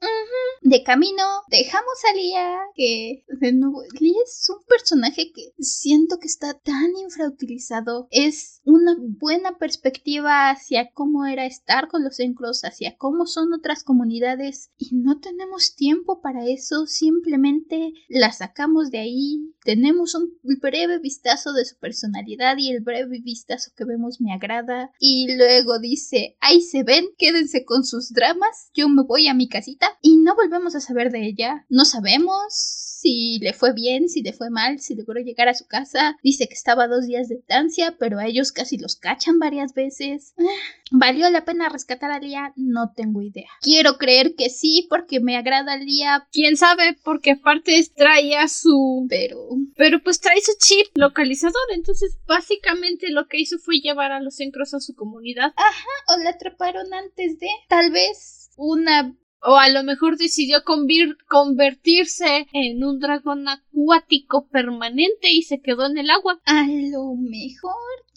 De camino, dejamos a Lía, que de nuevo, Lía es un personaje que siento que está tan infrautilizado. Es una buena perspectiva hacia cómo era estar con los encros, hacia cómo son otras comunidades y no tenemos tiempo para eso, simplemente la sacamos de ahí, tenemos un breve vistazo de su personalidad y el breve vistazo que vemos me agrada. Y luego dice, ahí se ven, quédense con sus dramas, yo me voy a mi casita y no a saber de ella, no sabemos si le fue bien, si le fue mal, si logró llegar a su casa. Dice que estaba dos días de estancia, pero a ellos casi los cachan varias veces. Ah, ¿Valió la pena rescatar a Lía? No tengo idea. Quiero creer que sí, porque me agrada Lía. ¿Quién sabe? Porque aparte traía su... Pero... Pero pues trae su chip localizador, entonces básicamente lo que hizo fue llevar a los encros a su comunidad. Ajá, o la atraparon antes de... Tal vez una o a lo mejor decidió convertirse en un dragón acuático permanente y se quedó en el agua. A lo mejor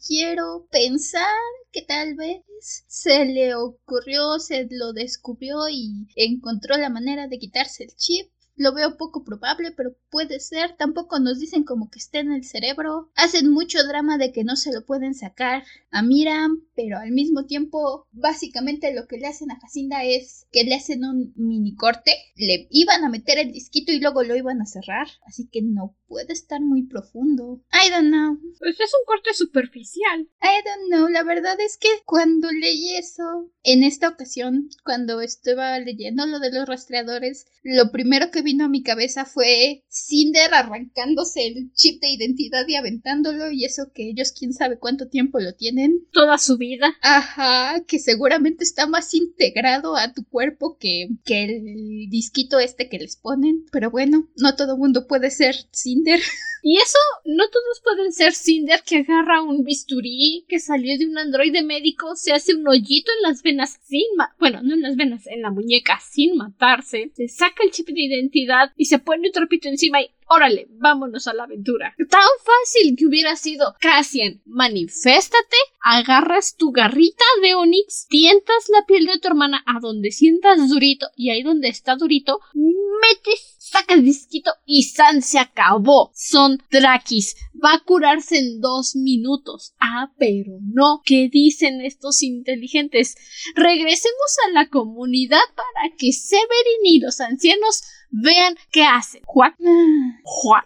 quiero pensar que tal vez se le ocurrió, se lo descubrió y encontró la manera de quitarse el chip Lo veo poco probable, pero puede ser. Tampoco nos dicen como que esté en el cerebro. Hacen mucho drama de que no se lo pueden sacar a Miram, pero al mismo tiempo, básicamente lo que le hacen a Jacinda es que le hacen un mini corte. Le iban a meter el disquito y luego lo iban a cerrar. Así que no puede estar muy profundo. I don't know. Pues es un corte superficial. I don't know. La verdad es que cuando leí eso, en esta ocasión, cuando estaba leyendo lo de los rastreadores, lo primero que vino a mi cabeza fue Cinder arrancándose el chip de identidad y aventándolo y eso que ellos quién sabe cuánto tiempo lo tienen. Toda su vida. Ajá, que seguramente está más integrado a tu cuerpo que, que el disquito este que les ponen. Pero bueno, no todo mundo puede ser Cinder [LAUGHS] Y eso, no todos pueden ser Cinder que agarra un bisturí que salió de un androide médico, se hace un hoyito en las venas sin bueno, no en las venas, en la muñeca sin matarse, se saca el chip de identidad y se pone un trapito encima y órale, vámonos a la aventura. Tan fácil que hubiera sido Cassian, maniféstate, agarras tu garrita de Onix, tientas la piel de tu hermana a donde sientas durito y ahí donde está durito, metes saca el disquito y San se acabó. Son Drakis. Va a curarse en dos minutos. Ah, pero no. ¿Qué dicen estos inteligentes? Regresemos a la comunidad para que Severin y los ancianos vean qué hacen. Juan.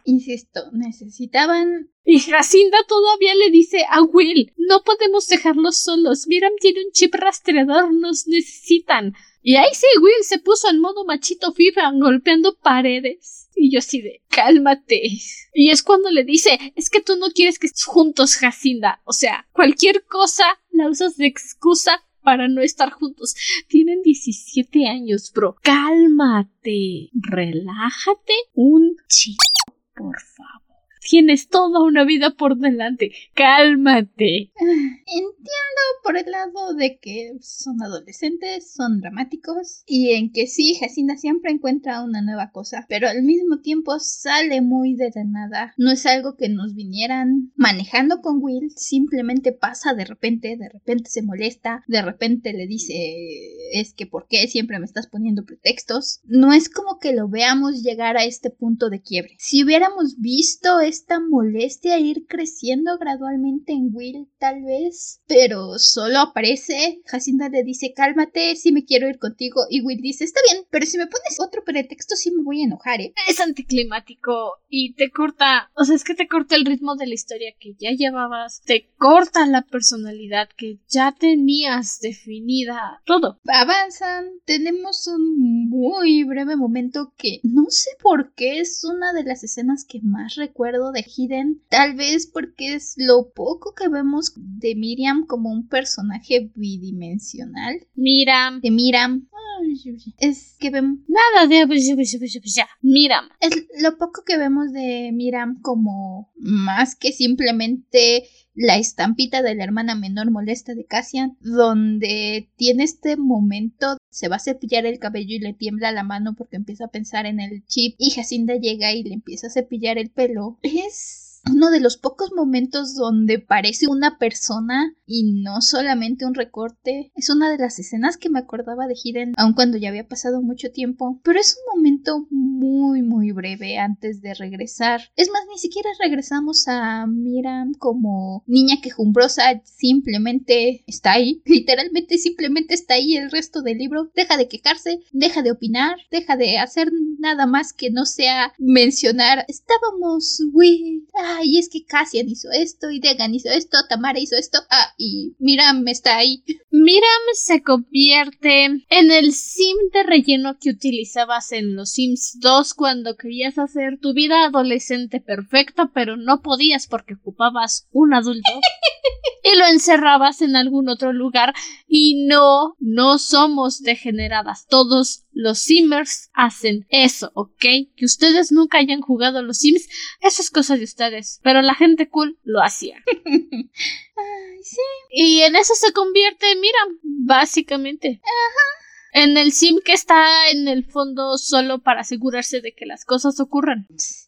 Insisto, necesitaban y Jacinda todavía le dice a Will, no podemos dejarlos solos. Miram tiene un chip rastreador, nos necesitan. Y ahí sí, Will se puso en modo machito FIFA golpeando paredes. Y yo así de, cálmate. Y es cuando le dice, es que tú no quieres que estés juntos, Jacinda. O sea, cualquier cosa la usas de excusa para no estar juntos. Tienen 17 años, bro. Cálmate. Relájate un chico, por favor. Tienes toda una vida por delante. Cálmate. Entiendo por el lado de que son adolescentes, son dramáticos y en que sí, Jacinda siempre encuentra una nueva cosa, pero al mismo tiempo sale muy de la nada. No es algo que nos vinieran manejando con Will, simplemente pasa de repente, de repente se molesta, de repente le dice es que por qué siempre me estás poniendo pretextos. No es como que lo veamos llegar a este punto de quiebre. Si hubiéramos visto esta molestia ir creciendo gradualmente en Will, tal vez, pero solo aparece, Jacinda le dice cálmate, si me quiero ir contigo, y Will dice está bien, pero si me pones otro pretexto sí me voy a enojar, ¿eh? Es anticlimático y te corta, o sea, es que te corta el ritmo de la historia que ya llevabas, te corta la personalidad que ya tenías definida, todo. Avanzan, tenemos un muy breve momento que no sé por qué es una de las escenas que más recuerdo de Hidden, tal vez porque es lo poco que vemos de Miriam como un personaje bidimensional. Miriam. De Miriam. Es que vemos... Nada de... Miriam. Es lo poco que vemos de Miriam como más que simplemente la estampita de la hermana menor molesta de Cassian, donde tiene este momento, se va a cepillar el cabello y le tiembla la mano porque empieza a pensar en el chip y Jacinda llega y le empieza a cepillar el pelo. Es uno de los pocos momentos donde parece una persona y no solamente un recorte. Es una de las escenas que me acordaba de Hidden, aun cuando ya había pasado mucho tiempo. Pero es un momento muy, muy breve antes de regresar. Es más, ni siquiera regresamos a Miram como niña quejumbrosa, simplemente está ahí. [LAUGHS] Literalmente, simplemente está ahí el resto del libro. Deja de quejarse, deja de opinar, deja de hacer nada más que no sea mencionar. Estábamos, Will y es que Cassian hizo esto y Degan hizo esto, Tamara hizo esto, ah, y Miram está ahí. Miram se convierte en el sim de relleno que utilizabas en los Sims 2 cuando querías hacer tu vida adolescente perfecta, pero no podías porque ocupabas un adulto. [LAUGHS] y lo encerrabas en algún otro lugar y no, no somos degeneradas. Todos los Simmers hacen eso, ¿ok? Que ustedes nunca hayan jugado a los Sims, eso es cosa de ustedes. Pero la gente cool lo hacía. [LAUGHS] Ay, sí. Y en eso se convierte, mira, básicamente. Ajá. En el sim que está en el fondo solo para asegurarse de que las cosas ocurran. Sí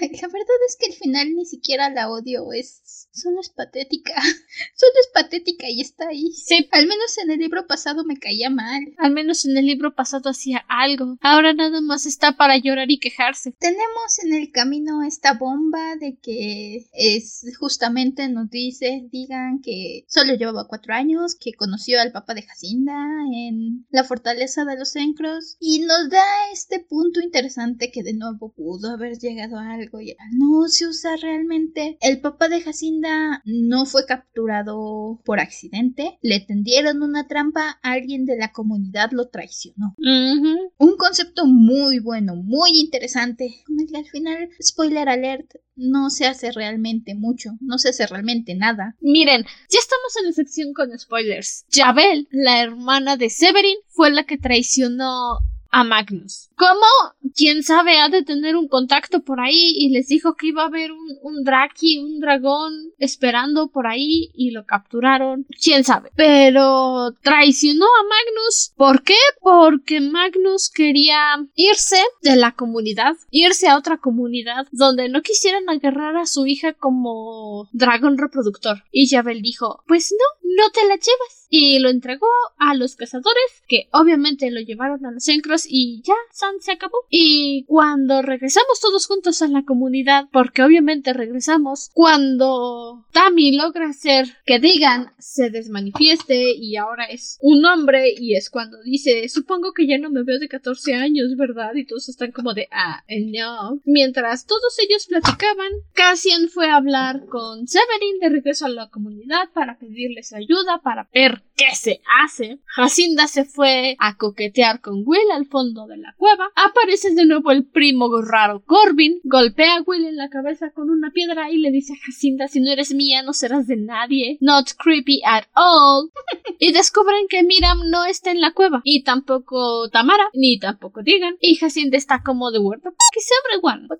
La verdad es que el final ni siquiera la odio, es solo es patética. [LAUGHS] Solo es patética y está ahí. Sí. Al menos en el libro pasado me caía mal. Al menos en el libro pasado hacía algo. Ahora nada más está para llorar y quejarse. Tenemos en el camino esta bomba de que es justamente nos dice, digan que solo llevaba cuatro años, que conoció al papá de Jacinda en la fortaleza de los Encros y nos da este punto interesante que de nuevo pudo haber llegado a algo y no se usa realmente. El papá de Jacinda no fue capturado por accidente, le tendieron una trampa, alguien de la comunidad lo traicionó. Un concepto muy bueno, muy interesante, con el que al final, spoiler alert, no se hace realmente mucho, no se hace realmente nada. Miren, ya estamos en la sección con spoilers. Jabel, la hermana de Severin, fue la que traicionó a Magnus. ¿Cómo? Quién sabe, ha de tener un contacto por ahí y les dijo que iba a haber un, un Draki, un dragón esperando por ahí y lo capturaron. Quién sabe. Pero traicionó a Magnus. ¿Por qué? Porque Magnus quería irse de la comunidad, irse a otra comunidad donde no quisieran agarrar a su hija como dragón reproductor. Y Jabel dijo, pues no, no te la llevas. Y lo entregó a los cazadores que obviamente lo llevaron a los encros y ya San se acabó. Y cuando regresamos todos juntos a la comunidad porque obviamente regresamos cuando Tammy logra hacer que digan se desmanifieste y ahora es un hombre y es cuando dice supongo que ya no me veo de 14 años verdad y todos están como de ah no. Mientras todos ellos platicaban Cassian fue a hablar con Severin de regreso a la comunidad para pedirles ayuda para ver ¿Qué se hace? Jacinda se fue a coquetear con Will al fondo de la cueva. Aparece de nuevo el primo raro Corbin. Golpea a Will en la cabeza con una piedra y le dice a Jacinda: Si no eres mía, no serás de nadie. Not creepy at all. [LAUGHS] y descubren que Miram no está en la cueva. Y tampoco Tamara, ni tampoco Digan. Y Jacinda está como de huerto. ¿Qué se abre, What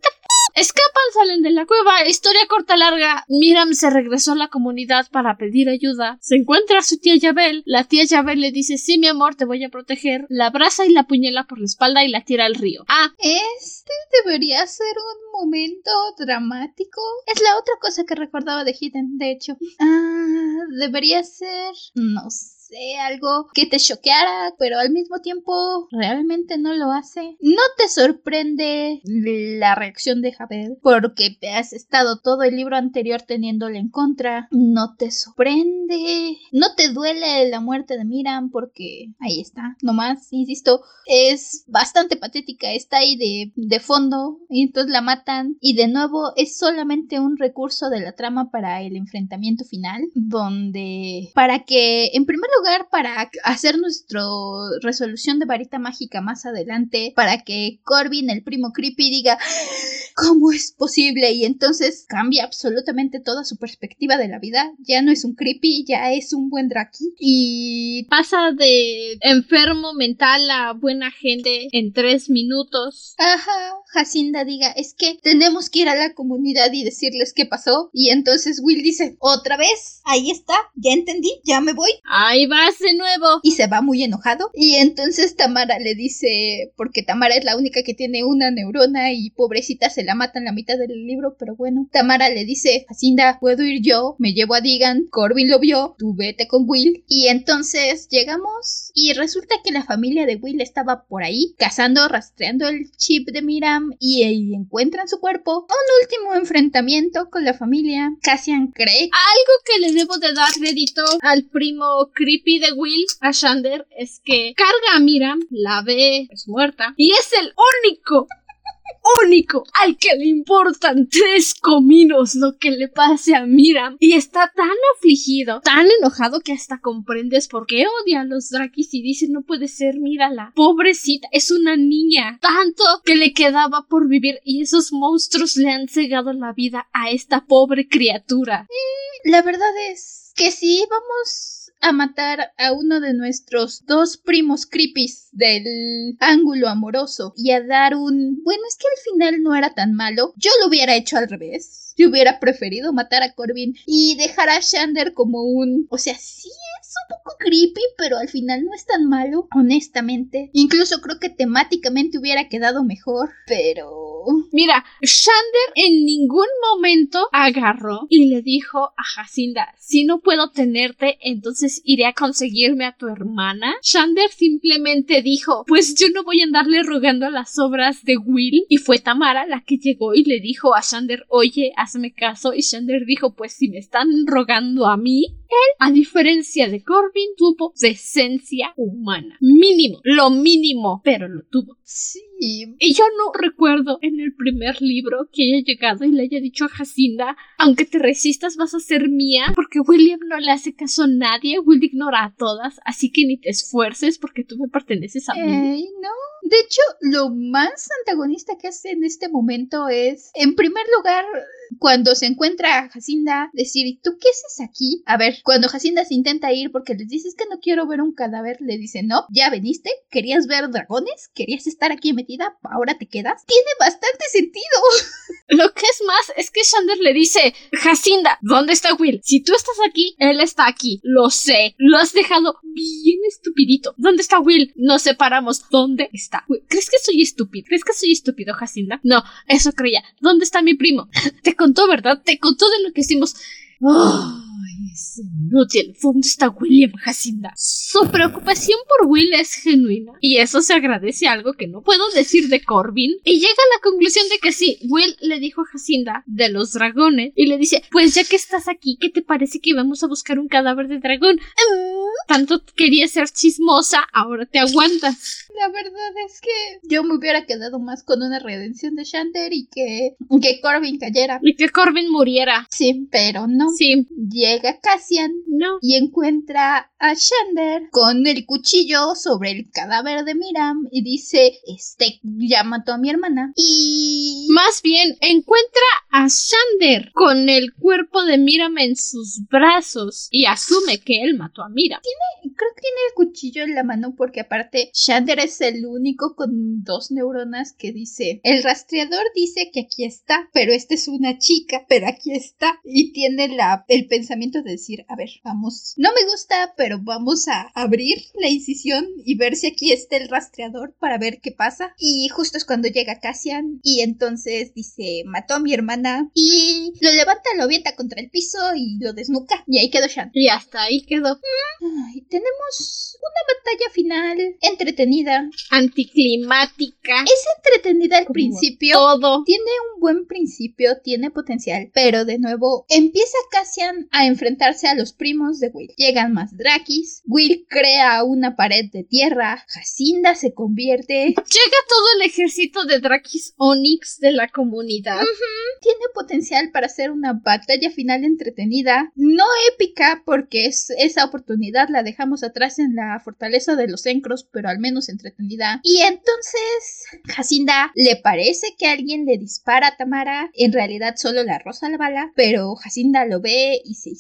Escapan, salen de la cueva. Historia corta larga. Miram se regresó a la comunidad para pedir ayuda. Se encuentra a su tía Yabel. La tía Yabel le dice: Sí, mi amor, te voy a proteger. La abraza y la puñala por la espalda y la tira al río. Ah, este debería ser un momento dramático. Es la otra cosa que recordaba de Hidden, de hecho. Ah, debería ser. No sé algo que te choqueara, pero al mismo tiempo realmente no lo hace. No te sorprende la reacción de Jabel porque has estado todo el libro anterior teniéndole en contra. No te sorprende. No te duele la muerte de Miram porque ahí está. Nomás, insisto, es bastante patética. Está ahí de, de fondo y entonces la matan. Y de nuevo es solamente un recurso de la trama para el enfrentamiento final. Donde para que en primer lugar para hacer nuestra resolución de varita mágica más adelante, para que Corbin, el primo creepy, diga ¿cómo es posible? Y entonces cambia absolutamente toda su perspectiva de la vida. Ya no es un creepy, ya es un buen Draki. Y pasa de enfermo mental a buena gente en tres minutos. Ajá, Jacinda diga, es que tenemos que ir a la comunidad y decirles qué pasó. Y entonces Will dice, otra vez, ahí está, ya entendí, ya me voy. Ahí vas de nuevo. Y se va muy enojado. Y entonces Tamara le dice, porque Tamara es la única que tiene una neurona y pobrecita se la mata en la mitad del libro, pero bueno. Tamara le dice, Jacinda, puedo ir yo, me llevo a Digan, Corbin lo vio, tú vete con Will. Y entonces llegamos y resulta que la familia de Will estaba por ahí, cazando, rastreando el chip de Miram y, y encuentran su cuerpo. Un último enfrentamiento con la familia. Cassian cree. Algo que le debo de dar crédito al primo creepy de Will, a Shander, es que carga a Miram, la ve, es muerta, y es el único único al que le importan tres cominos lo que le pase a Miram y está tan afligido, tan enojado que hasta comprendes por qué odia a los Drakis y dice no puede ser, mírala, pobrecita, es una niña, tanto que le quedaba por vivir y esos monstruos le han cegado la vida a esta pobre criatura. la verdad es que sí, vamos a matar a uno de nuestros dos primos creepies del ángulo amoroso y a dar un... Bueno, es que al final no era tan malo. Yo lo hubiera hecho al revés Yo hubiera preferido matar a Corbin y dejar a Shander como un... O sea, sí es un poco creepy, pero al final no es tan malo, honestamente. Incluso creo que temáticamente hubiera quedado mejor, pero... Mira, Shander en ningún momento agarró y le dijo a Jacinda, si no puedo tenerte, entonces iré a conseguirme a tu hermana. Shander simplemente dijo, pues yo no voy a andarle rogando a las obras de Will. Y fue Tamara la que llegó y le dijo a Shander, oye, hazme caso. Y Shander dijo, pues si me están rogando a mí, él, a diferencia de Corbin, tuvo decencia humana. Mínimo, lo mínimo, pero lo tuvo. Sí. Y yo no recuerdo en el primer libro que haya llegado y le haya dicho a Jacinda, aunque te resistas vas a ser mía, porque William no le hace caso a nadie, Will ignora a todas, así que ni te esfuerces porque tú me perteneces a mí. no. De hecho, lo más antagonista que hace en este momento es, en primer lugar, cuando se encuentra a Jacinda, decir, ¿tú qué haces aquí? A ver, cuando Jacinda se intenta ir porque les dices que no quiero ver un cadáver, le dice, no, ya veniste, querías ver dragones, querías estar aquí metida, ahora te quedas. Tiene bastante sentido. [LAUGHS] Lo que es más es que Shander le dice, Jacinda, ¿dónde está Will? Si tú estás aquí, él está aquí. Lo sé, lo has dejado bien estupidito. ¿Dónde está Will? Nos separamos. ¿Dónde está? ¿Crees que soy estúpido? ¿Crees que soy estúpido, Jacinda? No, eso creía. ¿Dónde está mi primo? [LAUGHS] Te contó, ¿verdad? Te contó de lo que hicimos. Ay, es inútil. ¿Dónde está William Jacinda? Su preocupación por Will es genuina. Y eso se agradece algo que no puedo decir de Corbin. Y llega a la conclusión de que sí, Will le dijo a Jacinda de los dragones. Y le dice, pues ya que estás aquí, ¿qué te parece que vamos a buscar un cadáver de dragón? Mm, tanto quería ser chismosa, ahora te aguantas. La verdad es que yo me hubiera quedado más con una redención de Shander y que, que Corbin cayera. Y que Corbin muriera. Sí, pero no. Sí. Llega Cassian No. y encuentra a Shander con el cuchillo sobre el cadáver de Miram y dice, este ya mató a mi hermana. Y... Más bien, encuentra a Shander con el cuerpo de Miram en sus brazos y asume que él mató a Miram. Creo que tiene el cuchillo en la mano porque aparte Shander es el único con dos neuronas que dice, el rastreador dice que aquí está, pero esta es una chica, pero aquí está. Y tiene la, el pensamiento de decir, a ver, vamos, no me gusta, pero vamos a abrir la incisión y ver si aquí está el rastreador para ver qué pasa. Y justo es cuando llega Cassian y entonces dice, mató a mi hermana y lo levanta, lo avienta contra el piso y lo desnuca. Y ahí quedó Shander. Y hasta ahí quedó. Ay, tenemos una batalla final entretenida. Anticlimática. Es entretenida al Como principio. Todo. Tiene un buen principio, tiene potencial, pero de nuevo empieza Cassian a enfrentarse a los primos de Will. Llegan más Drakis, Will crea una pared de tierra, Jacinda se convierte, Llega todo el ejército de Drakis Onyx de la comunidad. tiene potencial para hacer una batalla final entretenida, no épica porque es, esa oportunidad la dejamos atrás en la fortaleza de los Encros, pero al menos entretenida. Y entonces Jacinda le parece que alguien le dispara a Tamara, en realidad solo la rosa la bala, pero Jacinda lo ve y se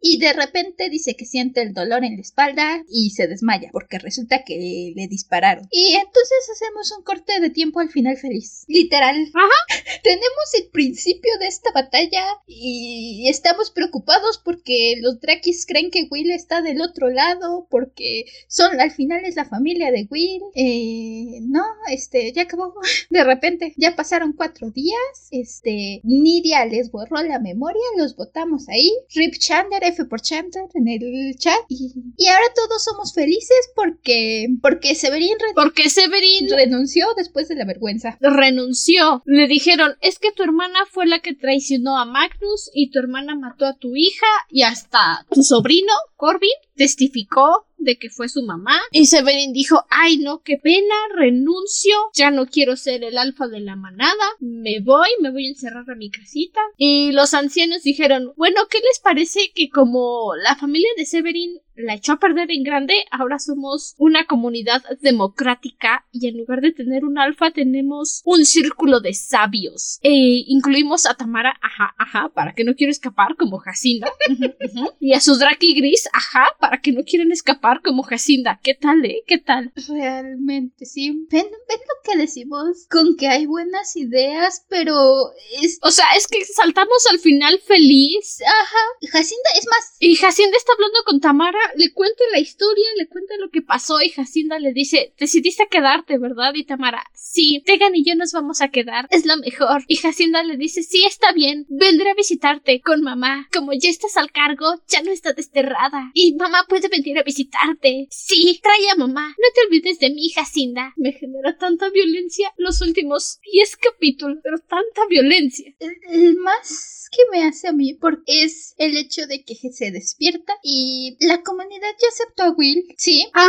y de repente dice que siente el dolor en la espalda y se desmaya porque resulta que le dispararon. Y entonces hacemos un corte de tiempo al final feliz. Literal. [LAUGHS] Tenemos el principio de esta batalla y estamos preocupados porque los Drakis creen que Will está del otro lado porque son al final es la familia de Will. Eh, no, este, ya acabó. [LAUGHS] De repente, ya pasaron cuatro días. Este, Nidia les borró la memoria, los votamos ahí. Rip Chander, F por Chander en el chat. Y, y ahora todos somos felices porque, porque Severin Porque Severin renunció después de la vergüenza. renunció. Le dijeron, es que tu hermana fue la que traicionó a Magnus y tu hermana mató a tu hija y hasta tu sobrino, Corbin, testificó de que fue su mamá. Y Severin dijo, ay no, qué pena, renuncio, ya no quiero ser el alfa de la manada, me voy, me voy a encerrar a mi casita. Y los ancianos dijeron, bueno, ¿qué les parece que como la familia de Severin la echó a perder en grande. Ahora somos una comunidad democrática y en lugar de tener un alfa tenemos un círculo de sabios. E incluimos a Tamara, ajá, ajá, para que no quiera escapar como Jacinda. [LAUGHS] Y a su Draki Gris, ajá, para que no quieran escapar como Jacinda. ¿Qué tal, eh? ¿Qué tal? Realmente, sí. Ven, ven lo que decimos con que hay buenas ideas, pero es... O sea, es que saltamos al final feliz. Ajá. Jacinda, es más... Y Jacinda está hablando con Tamara, le cuenta la historia, le cuenta lo que pasó y Jacinda le dice, decidiste quedarte, ¿verdad? Y Tamara, sí, Tegan y yo nos vamos a quedar, es lo mejor. Y Jacinda le dice, sí, está bien, vendré a visitarte con mamá. Como ya estás al cargo, ya no está desterrada. Y mamá puede venir a visitarte. Sí, trae a mamá. No te olvides de mí, Jacinda. Me genera tanta violencia los últimos 10 capítulos, pero tanta violencia. El, más que me hace a mí porque es el hecho de que se despierta y la comunidad ya aceptó a Will, ¿sí? Ah,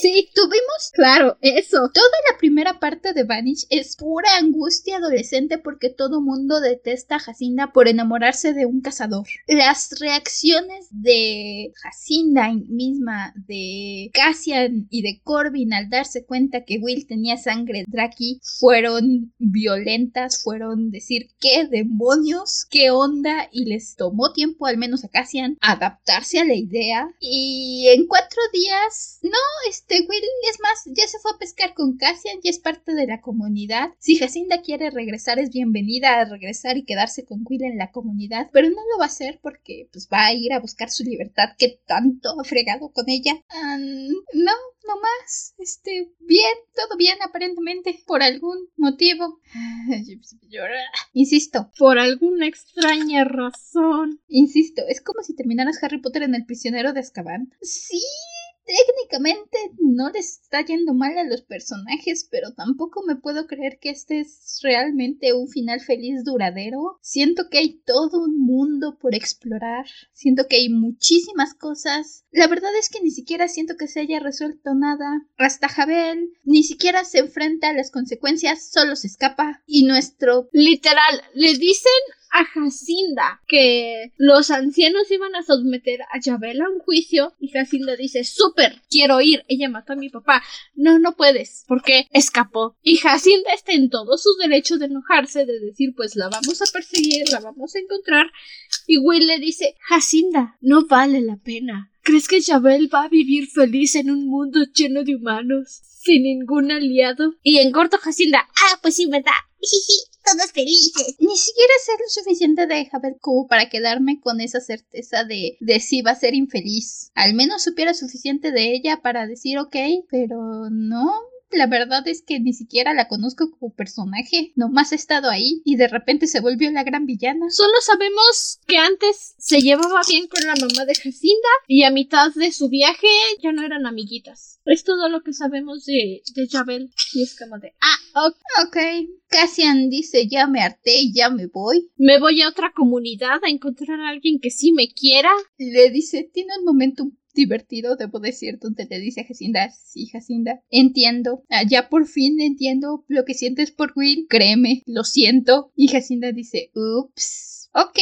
sí. Tuvimos, claro, eso. Toda la primera parte de Vanish es pura angustia adolescente porque todo mundo detesta a Jacinda por enamorarse de un cazador. Las reacciones de Jacinda misma, de Cassian y de Corbin al darse cuenta que Will tenía sangre Draki fueron violentas, fueron decir qué demonios, qué onda y les tomó tiempo, al menos a Cassian, adaptarse a la idea. Y en cuatro días, no, este Will es más, ya se fue a pescar con Cassian, y es parte de la comunidad. Si Jacinda quiere regresar, es bienvenida a regresar y quedarse con Will en la comunidad, pero no lo va a hacer porque pues va a ir a buscar su libertad que tanto ha fregado con ella. no, no más. Este, bien, todo bien aparentemente, por algún motivo. [LAUGHS] Insisto. Por alguna extraña razón. Insisto, es como si terminaras Harry Potter en el prisionero de Azkaban. Sí, técnicamente no les está yendo mal a los personajes, pero tampoco me puedo creer que este es realmente un final feliz duradero. Siento que hay todo un mundo por explorar, siento que hay muchísimas cosas. La verdad es que ni siquiera siento que se haya resuelto nada. Hasta Jabel ni siquiera se enfrenta a las consecuencias, solo se escapa. Y nuestro... Literal, le dicen a Jacinda que los ancianos iban a someter a Yabel a un juicio y Jacinda dice, súper, quiero ir, ella mató a mi papá. No, no puedes, porque escapó. Y Jacinda está en todo su derecho de enojarse, de decir, pues la vamos a perseguir, la vamos a encontrar. Y Will le dice, Jacinda, no vale la pena. ¿Crees que Yabel va a vivir feliz en un mundo lleno de humanos? Sin ningún aliado. Y en corto Jacinda, ah, pues sí, ¿verdad? [LAUGHS] todos felices. Ni siquiera sé lo suficiente de Jabel como para quedarme con esa certeza de, de si va a ser infeliz. Al menos supiera suficiente de ella para decir ok, pero no, la verdad es que ni siquiera la conozco como personaje, nomás he estado ahí y de repente se volvió la gran villana. Solo sabemos que antes se llevaba bien con la mamá de Jacinda y a mitad de su viaje ya no eran amiguitas. Es todo lo que sabemos de, de Jabel. Y es como de, ah, ok. Cassian dice, ya me harté y ya me voy. Me voy a otra comunidad a encontrar a alguien que sí me quiera. Le dice, tiene un momento divertido, debo decir, donde le dice a Jacinda, sí, Jacinda, entiendo, ah, ya por fin entiendo lo que sientes por Will, créeme, lo siento. Y Jacinda dice, ups, ok,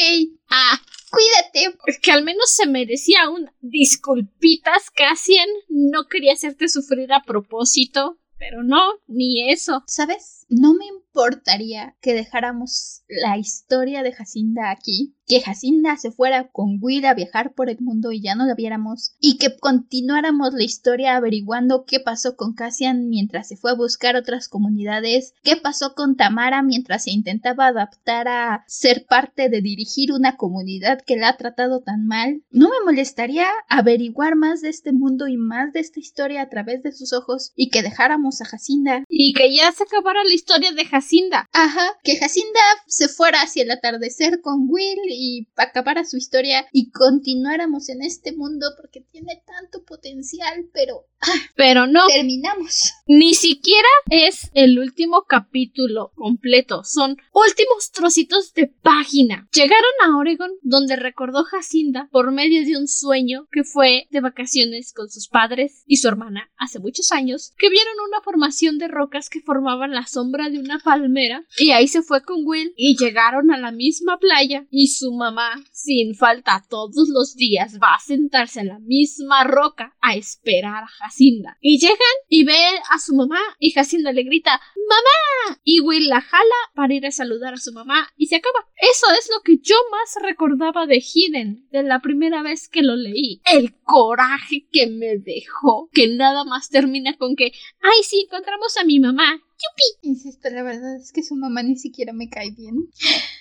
ah, cuídate. Es que al menos se merecía un disculpitas, Cassian, no quería hacerte sufrir a propósito. Pero no, ni eso. ¿Sabes? No me importaría que dejáramos la historia de Jacinda aquí que Jacinda se fuera con Will a viajar por el mundo y ya no la viéramos, y que continuáramos la historia averiguando qué pasó con Cassian mientras se fue a buscar otras comunidades, qué pasó con Tamara mientras se intentaba adaptar a ser parte de dirigir una comunidad que la ha tratado tan mal. No me molestaría averiguar más de este mundo y más de esta historia a través de sus ojos y que dejáramos a Jacinda. Y que ya se acabara la historia de Jacinda. Ajá, que Jacinda se fuera hacia el atardecer con Will y acabara su historia y continuáramos en este mundo porque tiene tanto potencial, pero... Ah, pero no. Terminamos. Ni siquiera es el último capítulo completo, son últimos trocitos de página. Llegaron a Oregon donde recordó Jacinda por medio de un sueño que fue de vacaciones con sus padres y su hermana hace muchos años, que vieron una formación de rocas que formaban la sombra de una palmera y ahí se fue con Will y llegaron a la misma playa y su mamá, sin falta todos los días, va a sentarse en la misma roca a esperar a Jacinda. Y llegan y ve a su mamá y Jacinda le grita ¡Mamá! Y Will la jala para ir a saludar a su mamá y se acaba. Eso es lo que yo más recordaba de Hidden de la primera vez que lo leí. El coraje que me dejó, que nada más termina con que ¡Ay, sí, encontramos a mi mamá! ¡Yupi! Insisto, la verdad es que su mamá ni siquiera me cae bien.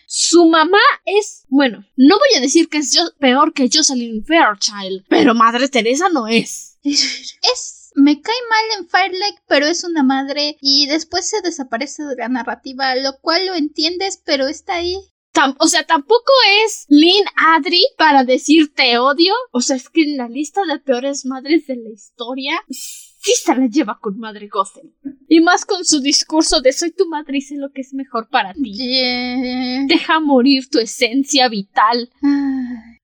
Su mamá es, bueno, no voy a decir que es yo, peor que Jocelyn Fairchild, pero Madre Teresa no es. es me cae mal en Firelight, pero es una madre y después se desaparece de la narrativa, lo cual lo entiendes, pero está ahí. o sea, tampoco es Lynn Adri para decir te odio. O sea, es que en la lista de peores madres de la historia sí se la lleva con madre Gothel. Y más con su discurso de soy tu madre y sé lo que es mejor para ti. Deja morir tu esencia vital. Ah,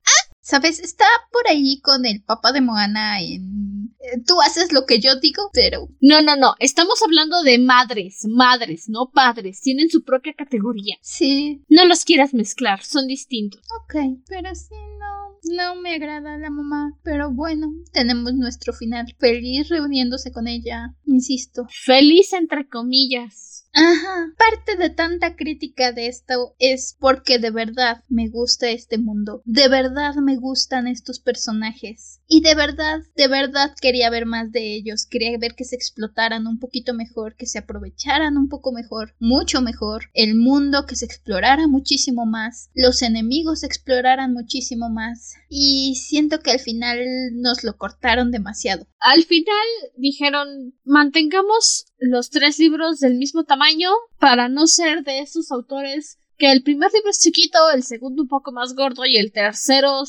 ¿Sabes? Está por ahí con el papá de Moana en... Eh, tú haces lo que yo digo, pero... No, no, no. Estamos hablando de madres, madres, no padres. Tienen su propia categoría. Sí. No los quieras mezclar, son distintos. Ok, pero sí, no. No me agrada la mamá. Pero bueno, tenemos nuestro final. Feliz reuniéndose con ella, insisto. Feliz entre comillas. Ajá. Parte de tanta crítica de esto es porque de verdad me gusta este mundo. De verdad me gustan estos personajes. Y de verdad, de verdad quería ver más de ellos. Quería ver que se explotaran un poquito mejor, que se aprovecharan un poco mejor, mucho mejor. El mundo que se explorara muchísimo más. Los enemigos se exploraran muchísimo más. Y siento que al final nos lo cortaron demasiado. Al final dijeron, mantengamos los tres libros del mismo tamaño para no ser de esos autores que el primer libro es chiquito, el segundo un poco más gordo y el tercero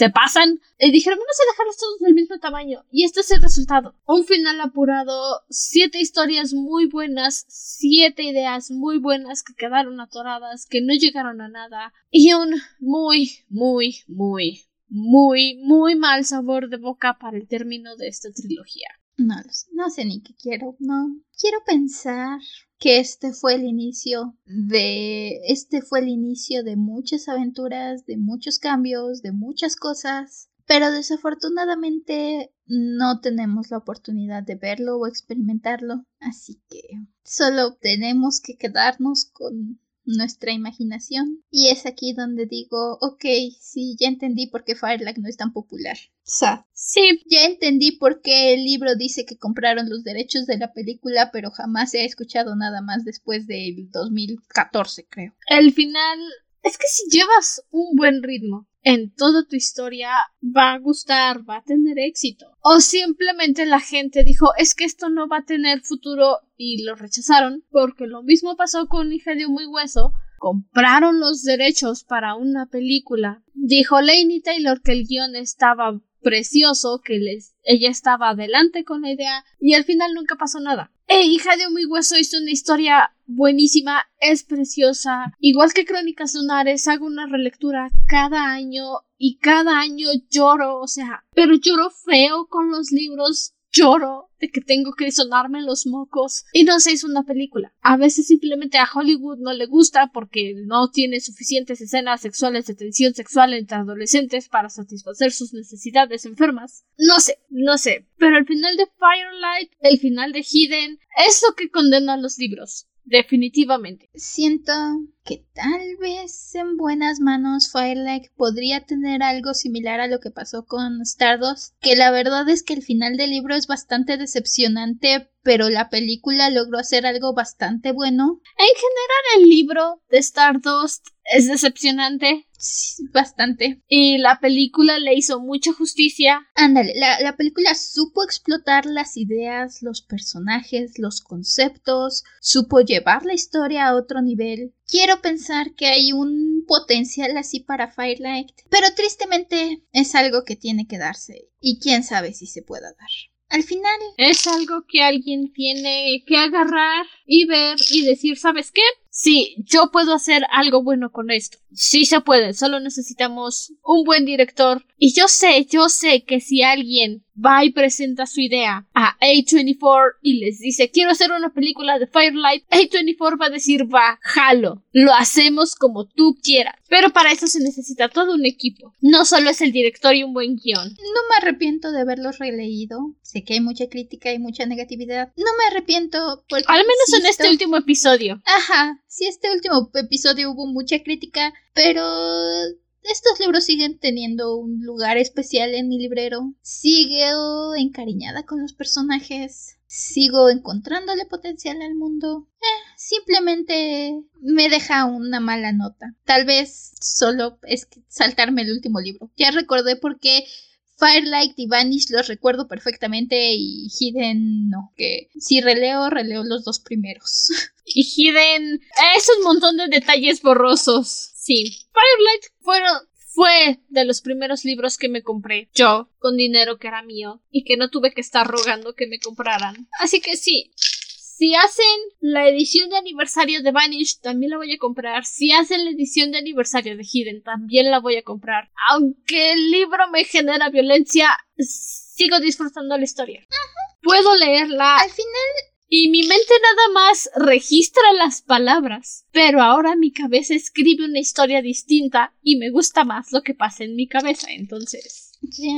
se pasan. Y dijeron, vamos dejarlos todos del mismo tamaño. Y este es el resultado. Un final apurado, siete historias muy buenas, siete ideas muy buenas que quedaron atoradas, que no llegaron a nada. Y un muy, muy, muy, muy, muy mal sabor de boca para el término de esta trilogía. No, no sé ni qué quiero, no. Quiero pensar que este fue el inicio de este fue el inicio de muchas aventuras, de muchos cambios, de muchas cosas, pero desafortunadamente no tenemos la oportunidad de verlo o experimentarlo, así que solo tenemos que quedarnos con nuestra imaginación. Y es aquí donde digo, ok, sí, ya entendí por qué Firelight no es tan popular. Sí. Ya entendí por qué el libro dice que compraron los derechos de la película, pero jamás se ha escuchado nada más después del 2014, creo. El final es que si llevas un buen ritmo en toda tu historia, va a gustar, va a tener éxito. O simplemente la gente dijo, es que esto no va a tener futuro y lo rechazaron, porque lo mismo pasó con Hija de Muy Hueso. Compraron los derechos para una película. Dijo Lainey Taylor que el guion estaba precioso, que les, ella estaba adelante con la idea y al final nunca pasó nada. E hija de muy hueso hizo una historia buenísima, es preciosa. Igual que Crónicas Lunares, hago una relectura cada año y cada año lloro, o sea, pero lloro feo con los libros lloro de que tengo que sonarme los mocos y no se hizo una película. A veces simplemente a Hollywood no le gusta porque no tiene suficientes escenas sexuales de tensión sexual entre adolescentes para satisfacer sus necesidades enfermas. No sé, no sé, pero el final de Firelight, el final de Hidden, es lo que condena los libros. Definitivamente. Siento que tal vez en buenas manos Firelight podría tener algo similar a lo que pasó con Stardust, que la verdad es que el final del libro es bastante decepcionante, pero la película logró hacer algo bastante bueno. En general el libro de Stardust es decepcionante. Bastante. Y la película le hizo mucha justicia. Ándale, la, la, película supo explotar las ideas, los personajes, los conceptos, supo llevar la historia a otro nivel. Quiero pensar que hay un potencial así para Firelight, pero tristemente es algo que tiene que darse y quién sabe si se pueda dar. Al final es algo que alguien tiene que agarrar y ver y decir, ¿sabes qué? Sí, yo puedo hacer algo bueno con esto. Sí se puede, solo necesitamos un buen director. Y yo sé, yo sé que si alguien va y presenta su idea a A24 y les dice quiero hacer una película de Firelight, A24 va a decir va, jalo, lo hacemos como tú quieras. Pero para eso se necesita todo un equipo. No solo es el director y un buen guion. No me arrepiento de haberlos releído. Sé que hay mucha crítica y mucha negatividad. No me arrepiento porque... Al menos en este último episodio. Ajá, sí, este último episodio hubo mucha crítica, pero estos libros siguen teniendo un lugar especial en mi librero. Sigo encariñada con los personajes. Sigo encontrándole potencial al mundo. Eh, simplemente me deja una mala nota. Tal vez solo es saltarme el último libro. Ya recordé por qué Firelight y Vanish los recuerdo perfectamente y Hidden no, que si releo, releo los dos primeros. [LAUGHS] Y Hidden es un montón de detalles borrosos. Sí, Firelight fueron, fue de los primeros libros que me compré yo con dinero que era mío y que no tuve que estar rogando que me compraran. Así que sí, si hacen la edición de aniversario de Vanish, también la voy a comprar. Si hacen la edición de aniversario de Hidden, también la voy a comprar. Aunque el libro me genera violencia, sigo disfrutando la historia. Puedo leerla. Al final y mi mente nada más registra las palabras, pero ahora mi cabeza escribe una historia distinta y me gusta más lo que pasa en mi cabeza, entonces. Ya.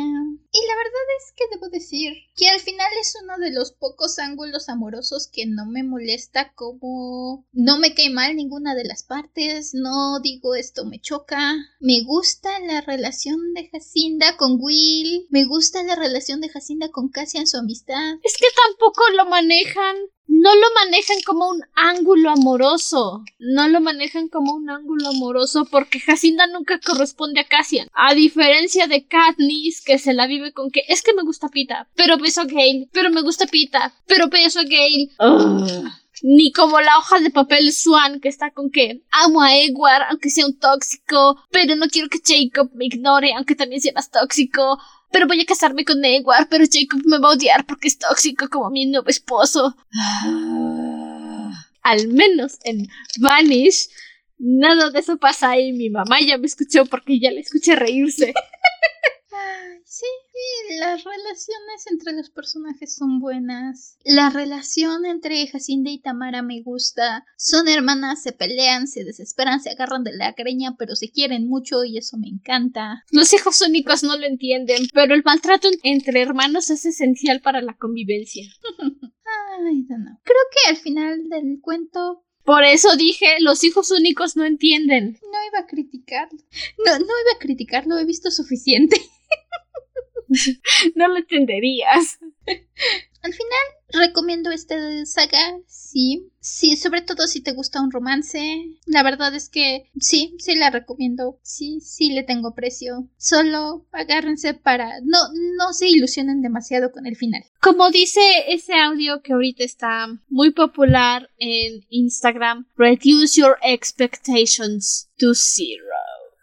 Y la verdad es que debo decir que al final es uno de los pocos ángulos amorosos que no me molesta como no me cae mal ninguna de las partes, no digo esto me choca. Me gusta la relación de Jacinda con Will, me gusta la relación de Jacinda con Cassian su amistad. Es que tampoco lo manejan no lo manejan como un ángulo amoroso. No lo manejan como un ángulo amoroso porque Jacinda nunca corresponde a Cassian. A diferencia de Katniss, que se la vive con que es que me gusta Pita, pero beso a Gale, pero me gusta Pita, pero beso a Gale. Ni como la hoja de papel Swan que está con que amo a Edward aunque sea un tóxico, pero no quiero que Jacob me ignore aunque también sea más tóxico pero voy a casarme con Edward, pero Jacob me va a odiar porque es tóxico como mi nuevo esposo. Al menos en Vanish, nada de eso pasa y mi mamá ya me escuchó porque ya le escuché reírse. [LAUGHS] Sí, las relaciones entre los personajes son buenas. La relación entre Jacinda y Tamara me gusta. Son hermanas, se pelean, se desesperan, se agarran de la greña, pero se quieren mucho y eso me encanta. Los hijos únicos no lo entienden, pero el maltrato entre hermanos es esencial para la convivencia. [LAUGHS] Ay, no. Creo que al final del cuento por eso dije, los hijos únicos no entienden. No iba a criticarlo. No, no iba a criticarlo, he visto suficiente. [LAUGHS] [LAUGHS] no lo entenderías. Al final, recomiendo esta saga, sí. Sí, sobre todo si te gusta un romance. La verdad es que sí, sí la recomiendo. Sí, sí le tengo precio. Solo agárrense para... No, no se ilusionen demasiado con el final. Como dice ese audio que ahorita está muy popular en Instagram, reduce your expectations to zero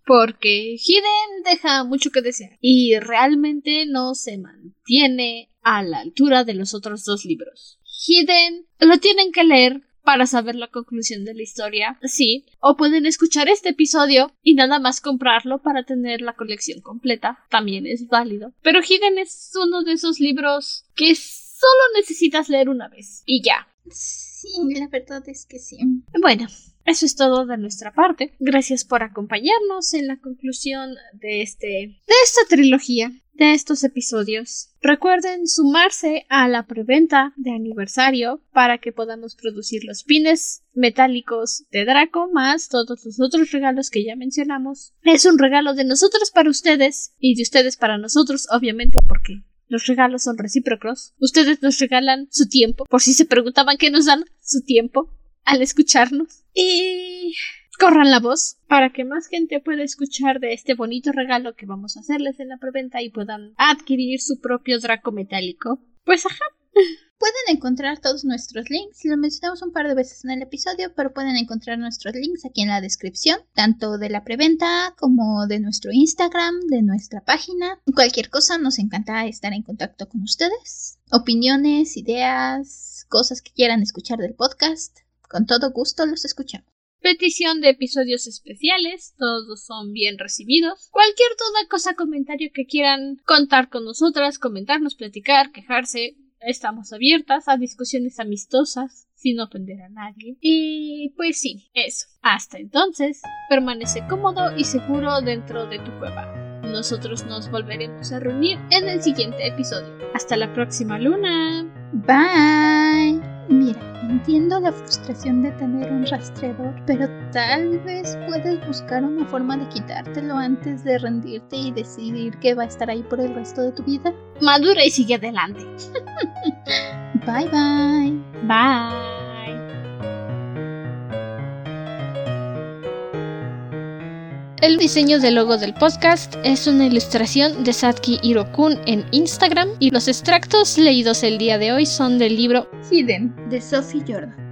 porque Hiden deja mucho que desear y realmente no se mantiene a la altura de los otros dos libros. Hiden lo tienen que leer para saber la conclusión de la historia, sí, o pueden escuchar este episodio y nada más comprarlo para tener la colección completa, también es válido. Pero Hiden es uno de esos libros que solo necesitas leer una vez y ya. Sí, la verdad es que sí. Bueno, eso es todo de nuestra parte. Gracias por acompañarnos en la conclusión de este de esta trilogía, de estos episodios. Recuerden sumarse a la preventa de aniversario para que podamos producir los pines metálicos de Draco más todos los otros regalos que ya mencionamos. Es un regalo de nosotros para ustedes y de ustedes para nosotros, obviamente, porque los regalos son recíprocos. Ustedes nos regalan su tiempo, por si se preguntaban qué nos dan su tiempo al escucharnos. Y corran la voz para que más gente pueda escuchar de este bonito regalo que vamos a hacerles en la preventa y puedan adquirir su propio Draco metálico. Pues ajá. Pueden encontrar todos nuestros links, lo mencionamos un par de veces en el episodio, pero pueden encontrar nuestros links aquí en la descripción, tanto de la preventa como de nuestro Instagram, de nuestra página. Cualquier cosa, nos encanta estar en contacto con ustedes. Opiniones, ideas, cosas que quieran escuchar del podcast, con todo gusto los escuchamos. petición de episodios especiales, todos son bien recibidos. Cualquier duda, cosa, comentario que quieran contar con nosotras, comentarnos, platicar, quejarse, estamos abiertas a discusiones amistosas sin ofender a nadie. Y pues sí, eso. Hasta entonces, permanece cómodo y seguro dentro de tu cueva. Nosotros nos volveremos a reunir en el siguiente episodio. Hasta la próxima luna. Bye. Mira, entiendo la frustración de tener un rastreador, pero tal vez puedes buscar una forma de quitártelo antes de rendirte y decidir que va a estar ahí por el resto de tu vida. Madura y sigue adelante. [LAUGHS] bye bye. Bye. El diseño del logo del podcast es una ilustración de Satki Hirokun en Instagram y los extractos leídos el día de hoy son del libro Hidden de Sophie Jordan.